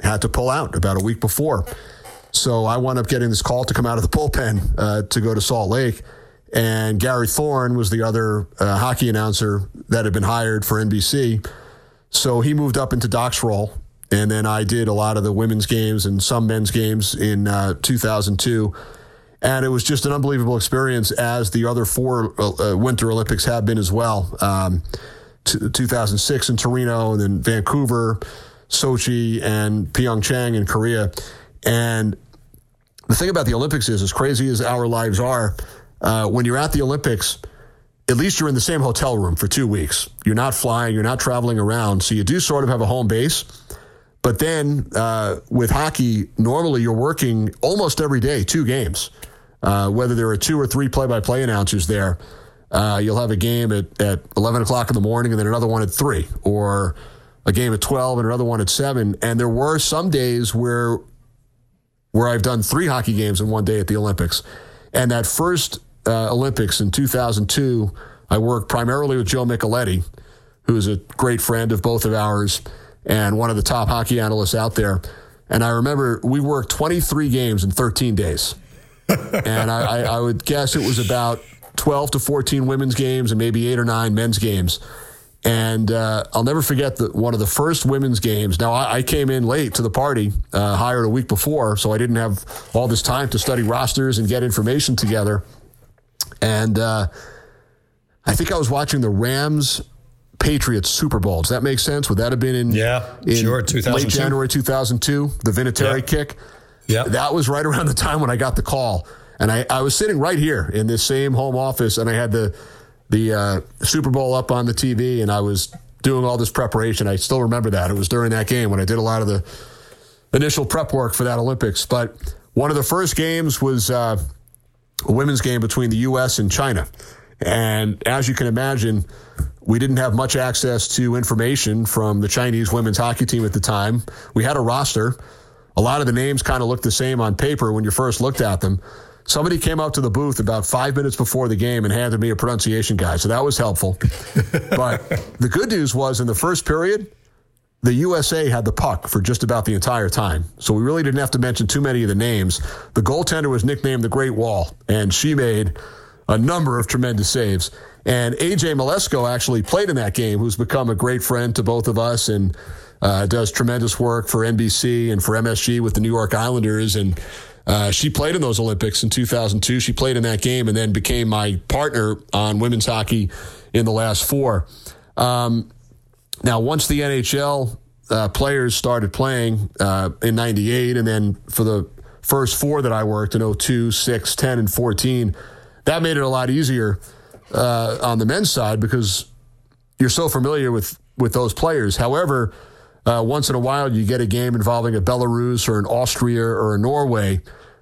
had to pull out about a week before, so I wound up getting this call to come out of the bullpen uh, to go to Salt Lake. And Gary Thorne was the other uh, hockey announcer that had been hired for NBC. So he moved up into Doc's role and then I did a lot of the women's games and some men's games in uh, 2002. And it was just an unbelievable experience, as the other four uh, Winter Olympics have been as well. Um, t- 2006 in Torino, and then Vancouver, Sochi, and Pyeongchang in Korea. And the thing about the Olympics is, as crazy as our lives are, uh, when you're at the Olympics, at least you're in the same hotel room for two weeks. You're not flying, you're not traveling around. So you do sort of have a home base. But then uh, with hockey, normally you're working almost every day, two games. Uh, whether there are two or three play by play announcers there, uh, you'll have a game at, at 11 o'clock in the morning and then another one at 3, or a game at 12 and another one at 7. And there were some days where, where I've done three hockey games in one day at the Olympics. And that first uh, Olympics in 2002, I worked primarily with Joe Micheletti, who's a great friend of both of ours and one of the top hockey analysts out there. And I remember we worked 23 games in 13 days. and I, I, I, would guess it was about 12 to 14 women's games and maybe eight or nine men's games. And uh, I'll never forget that one of the first women's games. Now, I, I came in late to the party, uh, hired a week before, so I didn't have all this time to study rosters and get information together. And uh, I think I was watching the Rams Patriots Super Bowl. Does that make sense? Would that have been in, yeah, in sure, late January 2002, the Vinatieri yeah. kick? Yeah. That was right around the time when I got the call. And I, I was sitting right here in this same home office, and I had the the uh, Super Bowl up on the TV, and I was doing all this preparation. I still remember that. It was during that game when I did a lot of the initial prep work for that Olympics. But one of the first games was uh, a women's game between the U.S. and China. And as you can imagine, we didn't have much access to information from the Chinese women's hockey team at the time. We had a roster. A lot of the names kind of looked the same on paper when you first looked at them. Somebody came out to the booth about five minutes before the game and handed me a pronunciation guide, so that was helpful. but the good news was in the first period, the USA had the puck for just about the entire time. So we really didn't have to mention too many of the names. The goaltender was nicknamed the Great Wall, and she made a number of tremendous saves. And AJ Mleczko actually played in that game, who's become a great friend to both of us and uh, does tremendous work for NBC and for MSG with the New York Islanders. And uh, she played in those Olympics in 2002. She played in that game and then became my partner on women's hockey in the last four. Um, now, once the NHL uh, players started playing uh, in 98, and then for the first four that I worked in 02, 6, 10, and 14, that made it a lot easier uh, on the men's side because you're so familiar with, with those players. However, uh, once in a while, you get a game involving a Belarus or an Austria or a Norway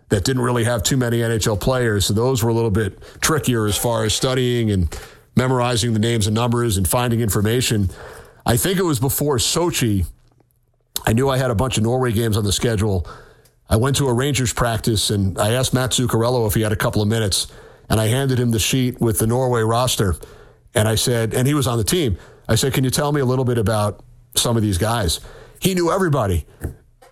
that didn't really have too many NHL players. So those were a little bit trickier as far as studying and memorizing the names and numbers and finding information. I think it was before Sochi. I knew I had a bunch of Norway games on the schedule. I went to a Rangers practice and I asked Mats Zuccarello if he had a couple of minutes. And I handed him the sheet with the Norway roster. And I said, and he was on the team. I said, Can you tell me a little bit about some of these guys. He knew everybody.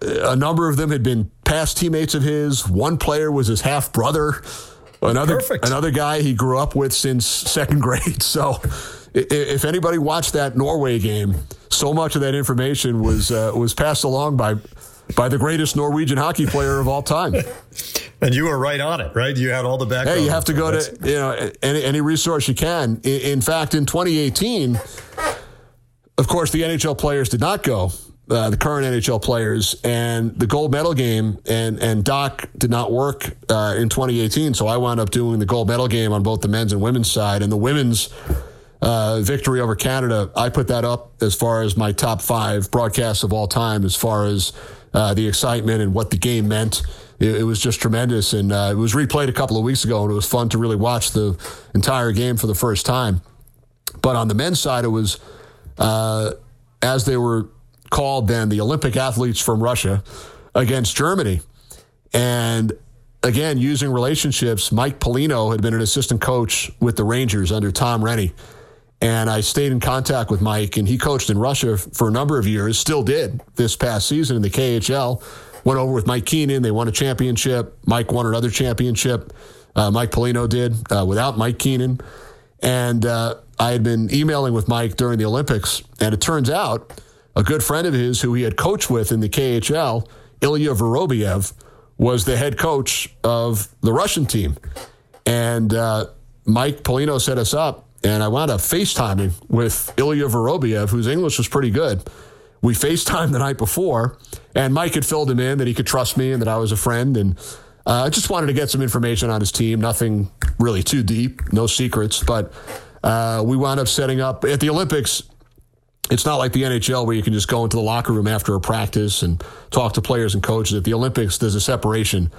A number of them had been past teammates of his. One player was his half brother. Another Perfect. another guy he grew up with since second grade. So, if anybody watched that Norway game, so much of that information was uh, was passed along by by the greatest Norwegian hockey player of all time. and you were right on it, right? You had all the background. Hey, you have to go to you know any, any resource you can. In, in fact, in 2018, of course, the NHL players did not go. Uh, the current NHL players and the gold medal game and and Doc did not work uh, in 2018, so I wound up doing the gold medal game on both the men's and women's side. And the women's uh, victory over Canada, I put that up as far as my top five broadcasts of all time, as far as uh, the excitement and what the game meant. It, it was just tremendous, and uh, it was replayed a couple of weeks ago, and it was fun to really watch the entire game for the first time. But on the men's side, it was uh, as they were called then, the Olympic athletes from Russia against Germany. And again, using relationships, Mike Pelino had been an assistant coach with the Rangers under Tom Renney. And I stayed in contact with Mike, and he coached in Russia for a number of years, still did this past season in the KHL. Went over with Mike Keenan. They won a championship. Mike won another championship. Uh, Mike Pelino did uh, without Mike Keenan. And uh, I had been emailing with Mike during the Olympics, and it turns out a good friend of his who he had coached with in the KHL, Ilya Vorobyev, was the head coach of the Russian team. And uh, Mike Pelino set us up, and I wound up FaceTiming with Ilya Vorobyev, whose English was pretty good. We FaceTimed the night before, and Mike had filled him in that he could trust me and that I was a friend. And uh, I just wanted to get some information on his team, nothing really too deep, no secrets. But uh, we wound up setting up at the Olympics. It's not like the NHL where you can just go into the locker room after a practice and talk to players and coaches. At the Olympics, there's a separation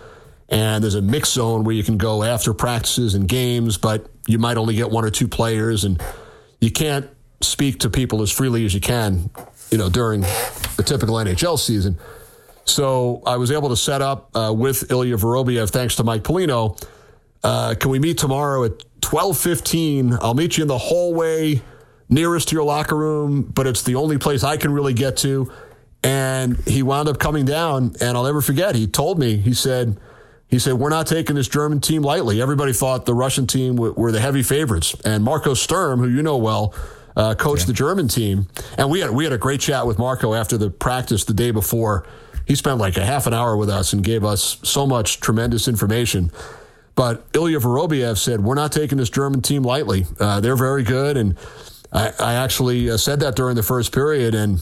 and there's a mix zone where you can go after practices and games, but you might only get one or two players and you can't speak to people as freely as you can, you know, during the typical NHL season. So I was able to set up uh, with Ilya Vorobyev, thanks to Mike Pelino. Uh, can we meet tomorrow at 12:15. I'll meet you in the hallway nearest to your locker room, but it's the only place I can really get to. And he wound up coming down, and I'll never forget. He told me, he said, he said, We're not taking this German team lightly. Everybody thought the Russian team w- were the heavy favorites. And Marco Sturm, who you know well, uh, coached yeah. the German team. And we had, we had a great chat with Marco after the practice the day before. He spent like a half an hour with us and gave us so much tremendous information. But Ilya Vorobiev said, We're not taking this German team lightly. Uh, they're very good. And I, I actually uh, said that during the first period. And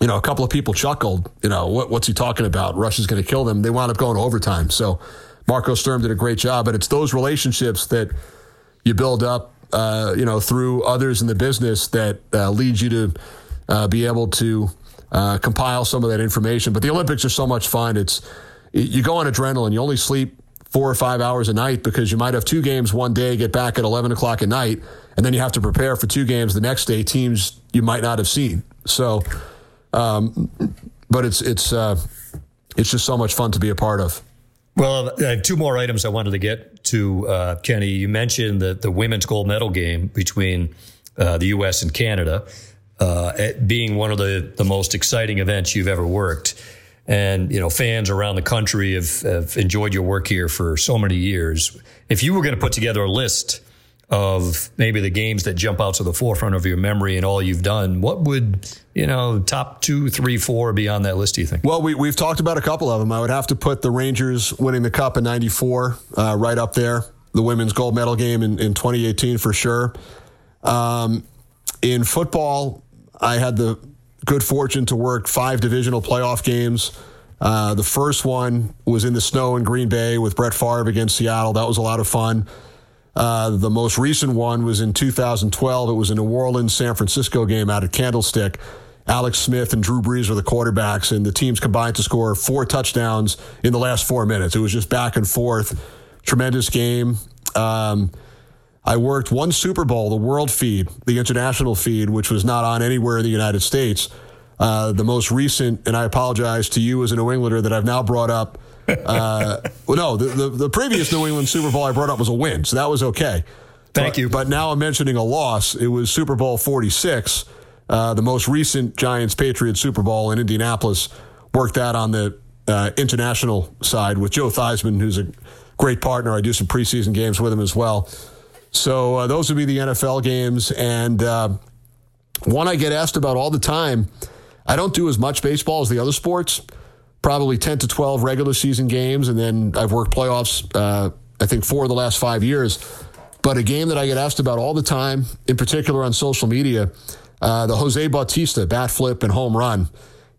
you know, a couple of people chuckled, you know, what, what's he talking about? Russia's going to kill them. They wound up going to overtime. So Marco Sturm did a great job, but it's those relationships that you build up, uh, you know, through others in the business that uh, leads you to uh, be able to uh, compile some of that information. But the Olympics are so much fun. It's you go on adrenaline. You only sleep four or five hours a night because you might have two games one day, get back at 11 o'clock at night, and then you have to prepare for two games the next day, teams you might not have seen. So, um, but it's it's uh, it's just so much fun to be a part of. Well, have two more items I wanted to get to, uh, Kenny. You mentioned the the women's gold medal game between uh, the U.S. and Canada uh, being one of the the most exciting events you've ever worked. And you know, fans around the country have, have enjoyed your work here for so many years. If you were going to put together a list of maybe the games that jump out to the forefront of your memory and all you've done, what would, you know, top two, three, four be on that list, do you think? Well, we, we've talked about a couple of them. I would have to put the Rangers winning the Cup in 94 uh, right up there, the women's gold medal game in, in 2018 for sure. Um, in football, I had the good fortune to work five divisional playoff games. Uh, the first one was in the snow in Green Bay with Brett Favre against Seattle. That was a lot of fun. Uh, the most recent one was in 2012. It was a New Orleans San Francisco game out at Candlestick. Alex Smith and Drew Brees were the quarterbacks, and the teams combined to score four touchdowns in the last four minutes. It was just back and forth. Tremendous game. Um, I worked one Super Bowl, the world feed, the international feed, which was not on anywhere in the United States. Uh, the most recent, and I apologize to you as a New Englander that I've now brought up uh, well, no, the, the, the, previous New England Super Bowl I brought up was a win, so that was okay. Thank but, you. But now I'm mentioning a loss. It was Super Bowl 46, uh, the most recent Giants Patriots Super Bowl in Indianapolis. Worked that on the uh, international side with Joe Theismann, who's a great partner. I do some preseason games with him as well. So uh, those would be the NFL games. And uh, one I get asked about all the time. I don't do as much baseball as the other sports probably 10 to 12 regular season games, and then I've worked playoffs, uh, I think, four of the last five years. But a game that I get asked about all the time, in particular on social media, uh, the Jose Bautista bat flip and home run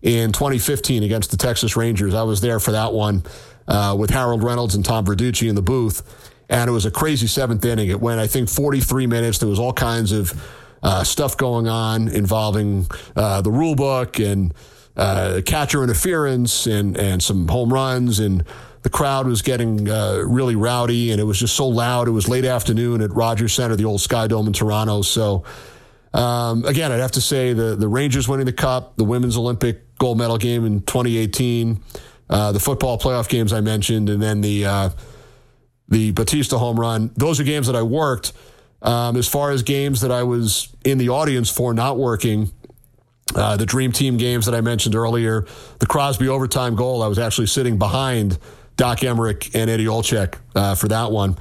in 2015 against the Texas Rangers. I was there for that one uh, with Harold Reynolds and Tom Verducci in the booth. And it was a crazy seventh inning. It went, I think, 43 minutes. There was all kinds of uh, stuff going on involving uh, the rule book and uh, catcher interference and, and some home runs and the crowd was getting uh, really rowdy and it was just so loud. It was late afternoon at Rogers Center, the old Sky Dome in Toronto. So, um, again, I'd have to say the, the Rangers winning the cup, the women's Olympic gold medal game in 2018, uh, the football playoff games I mentioned, and then the, uh, the Bautista home run. Those are games that I worked. Um, as far as games that I was in the audience for not working, uh, the Dream Team games that I mentioned earlier, the Crosby overtime goal, I was actually sitting behind Doc Emrick and Eddie Olczyk uh, for that one.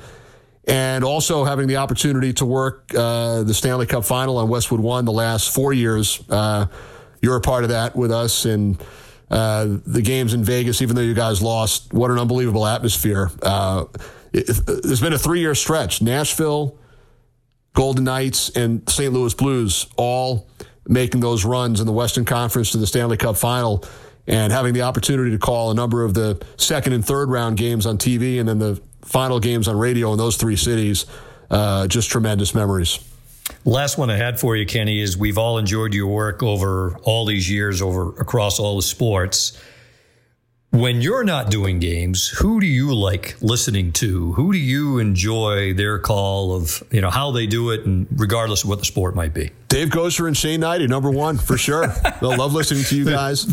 And also having the opportunity to work uh, the Stanley Cup final on Westwood One the last four years. Uh, you're a part of that with us. And uh, the games in Vegas, even though you guys lost, what an unbelievable atmosphere. Uh, there's been a three year stretch. Nashville, Golden Knights, and St. Louis Blues all making those runs in the Western Conference to the Stanley Cup final and having the opportunity to call a number of the second and third round games on TV and then the final games on radio in those three cities. Uh, just tremendous memories. Last one I had for you, Kenny, is we've all enjoyed your work over all these years, over across all the sports. When you're not doing games, who do you like listening to? Who do you enjoy their call of, you know, how they do it and regardless of what the sport might be? Dave Goucher and Shane Hnidy, number one, for sure. They'll love listening to you guys.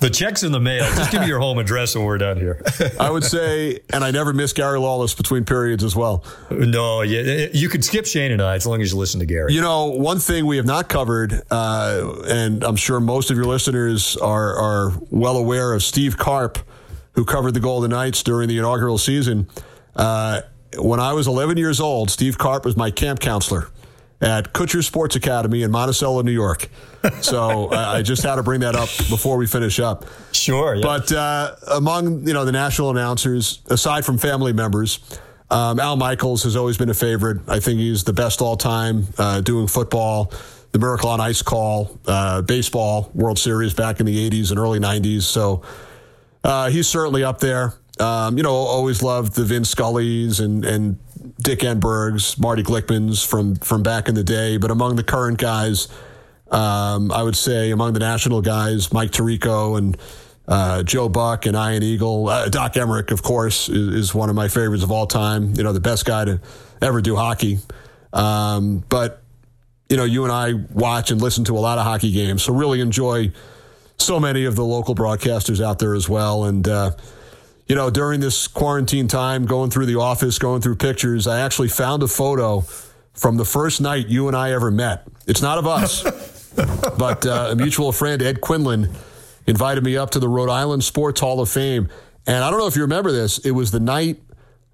The check's in the mail. Just give me your home address when we're done here. I would say, and I never miss Gary Lawless between periods as well. No, you, you can skip Shane and I as long as you listen to Gary. You know, one thing we have not covered, uh, and I'm sure most of your listeners are, are well aware of Steve Carp who covered the Golden Knights during the inaugural season. Uh, when I was 11 years old, Steve Carp was my camp counselor at Kutsher Sports Academy in Monticello, New York. So uh, I just had to bring that up before we finish up. Sure. Yeah. But uh, among you know the national announcers, aside from family members, um, Al Michaels has always been a favorite. I think he's the best all time uh, doing football. The Miracle on Ice call, uh, baseball, World Series back in the 80s and early 90s. So uh, he's certainly up there. Um, you know, always loved the Vin Scullys and, and Dick Enbergs, Marty Glickmans from, from back in the day. But among the current guys, um, I would say among the national guys, Mike Tirico and uh, Joe Buck and Ian Eagle. Uh, Doc Emrick, of course, is, is, one of my favorites of all time. You know, the best guy to ever do hockey. Um, but, you know, you and I watch and listen to a lot of hockey games. So really enjoy so many of the local broadcasters out there as well. And, uh, you know, during this quarantine time, going through the office, going through pictures, I actually found a photo from the first night you and I ever met. It's not of us, but uh, a mutual friend, Ed Quinlan, invited me up to the Rhode Island Sports Hall of Fame. And I don't know if you remember this, it was the night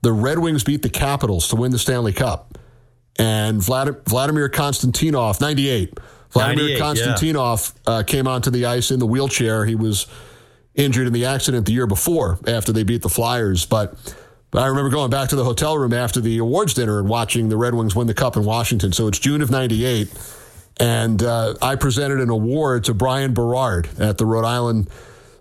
the Red Wings beat the Capitals to win the Stanley Cup. And Vladimir Konstantinov, 98. Vladimir Konstantinov yeah. uh, came onto the ice in the wheelchair. He was injured in the accident the year before after they beat the Flyers. But, but I remember going back to the hotel room after the awards dinner and watching the Red Wings win the Cup in Washington. So it's June of 98. And uh, I presented an award to Brian Berard at the Rhode Island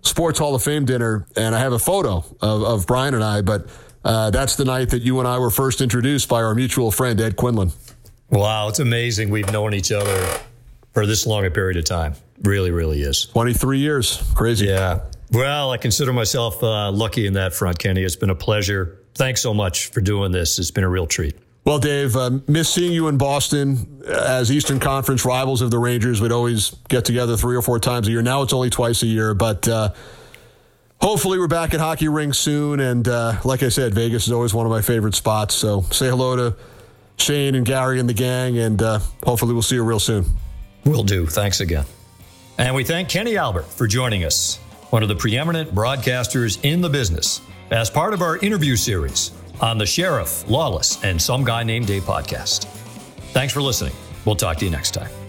Sports Hall of Fame dinner. And I have a photo of, of Brian and I. But uh, that's the night that you and I were first introduced by our mutual friend, Ed Quinlan. Wow, it's amazing we've known each other for this long a period of time. Really, really is. 23 years. Crazy. Yeah. Well, I consider myself uh, lucky in that front, Kenny. It's been a pleasure. Thanks so much for doing this. It's been a real treat. Well, Dave, uh, miss seeing you in Boston. As Eastern Conference rivals of the Rangers, we'd always get together three or four times a year. Now it's only twice a year, but uh, hopefully we're back at Hockey Rink soon. And uh, like I said, Vegas is always one of my favorite spots. So say hello to Shane and Gary and the gang, and uh, hopefully we'll see you real soon. Will do. Thanks again. And we thank Kenny Albert for joining us, one of the preeminent broadcasters in the business, as part of our interview series on the Sheriff, Lawless, and Some Guy Named Dave podcast. Thanks for listening. We'll talk to you next time.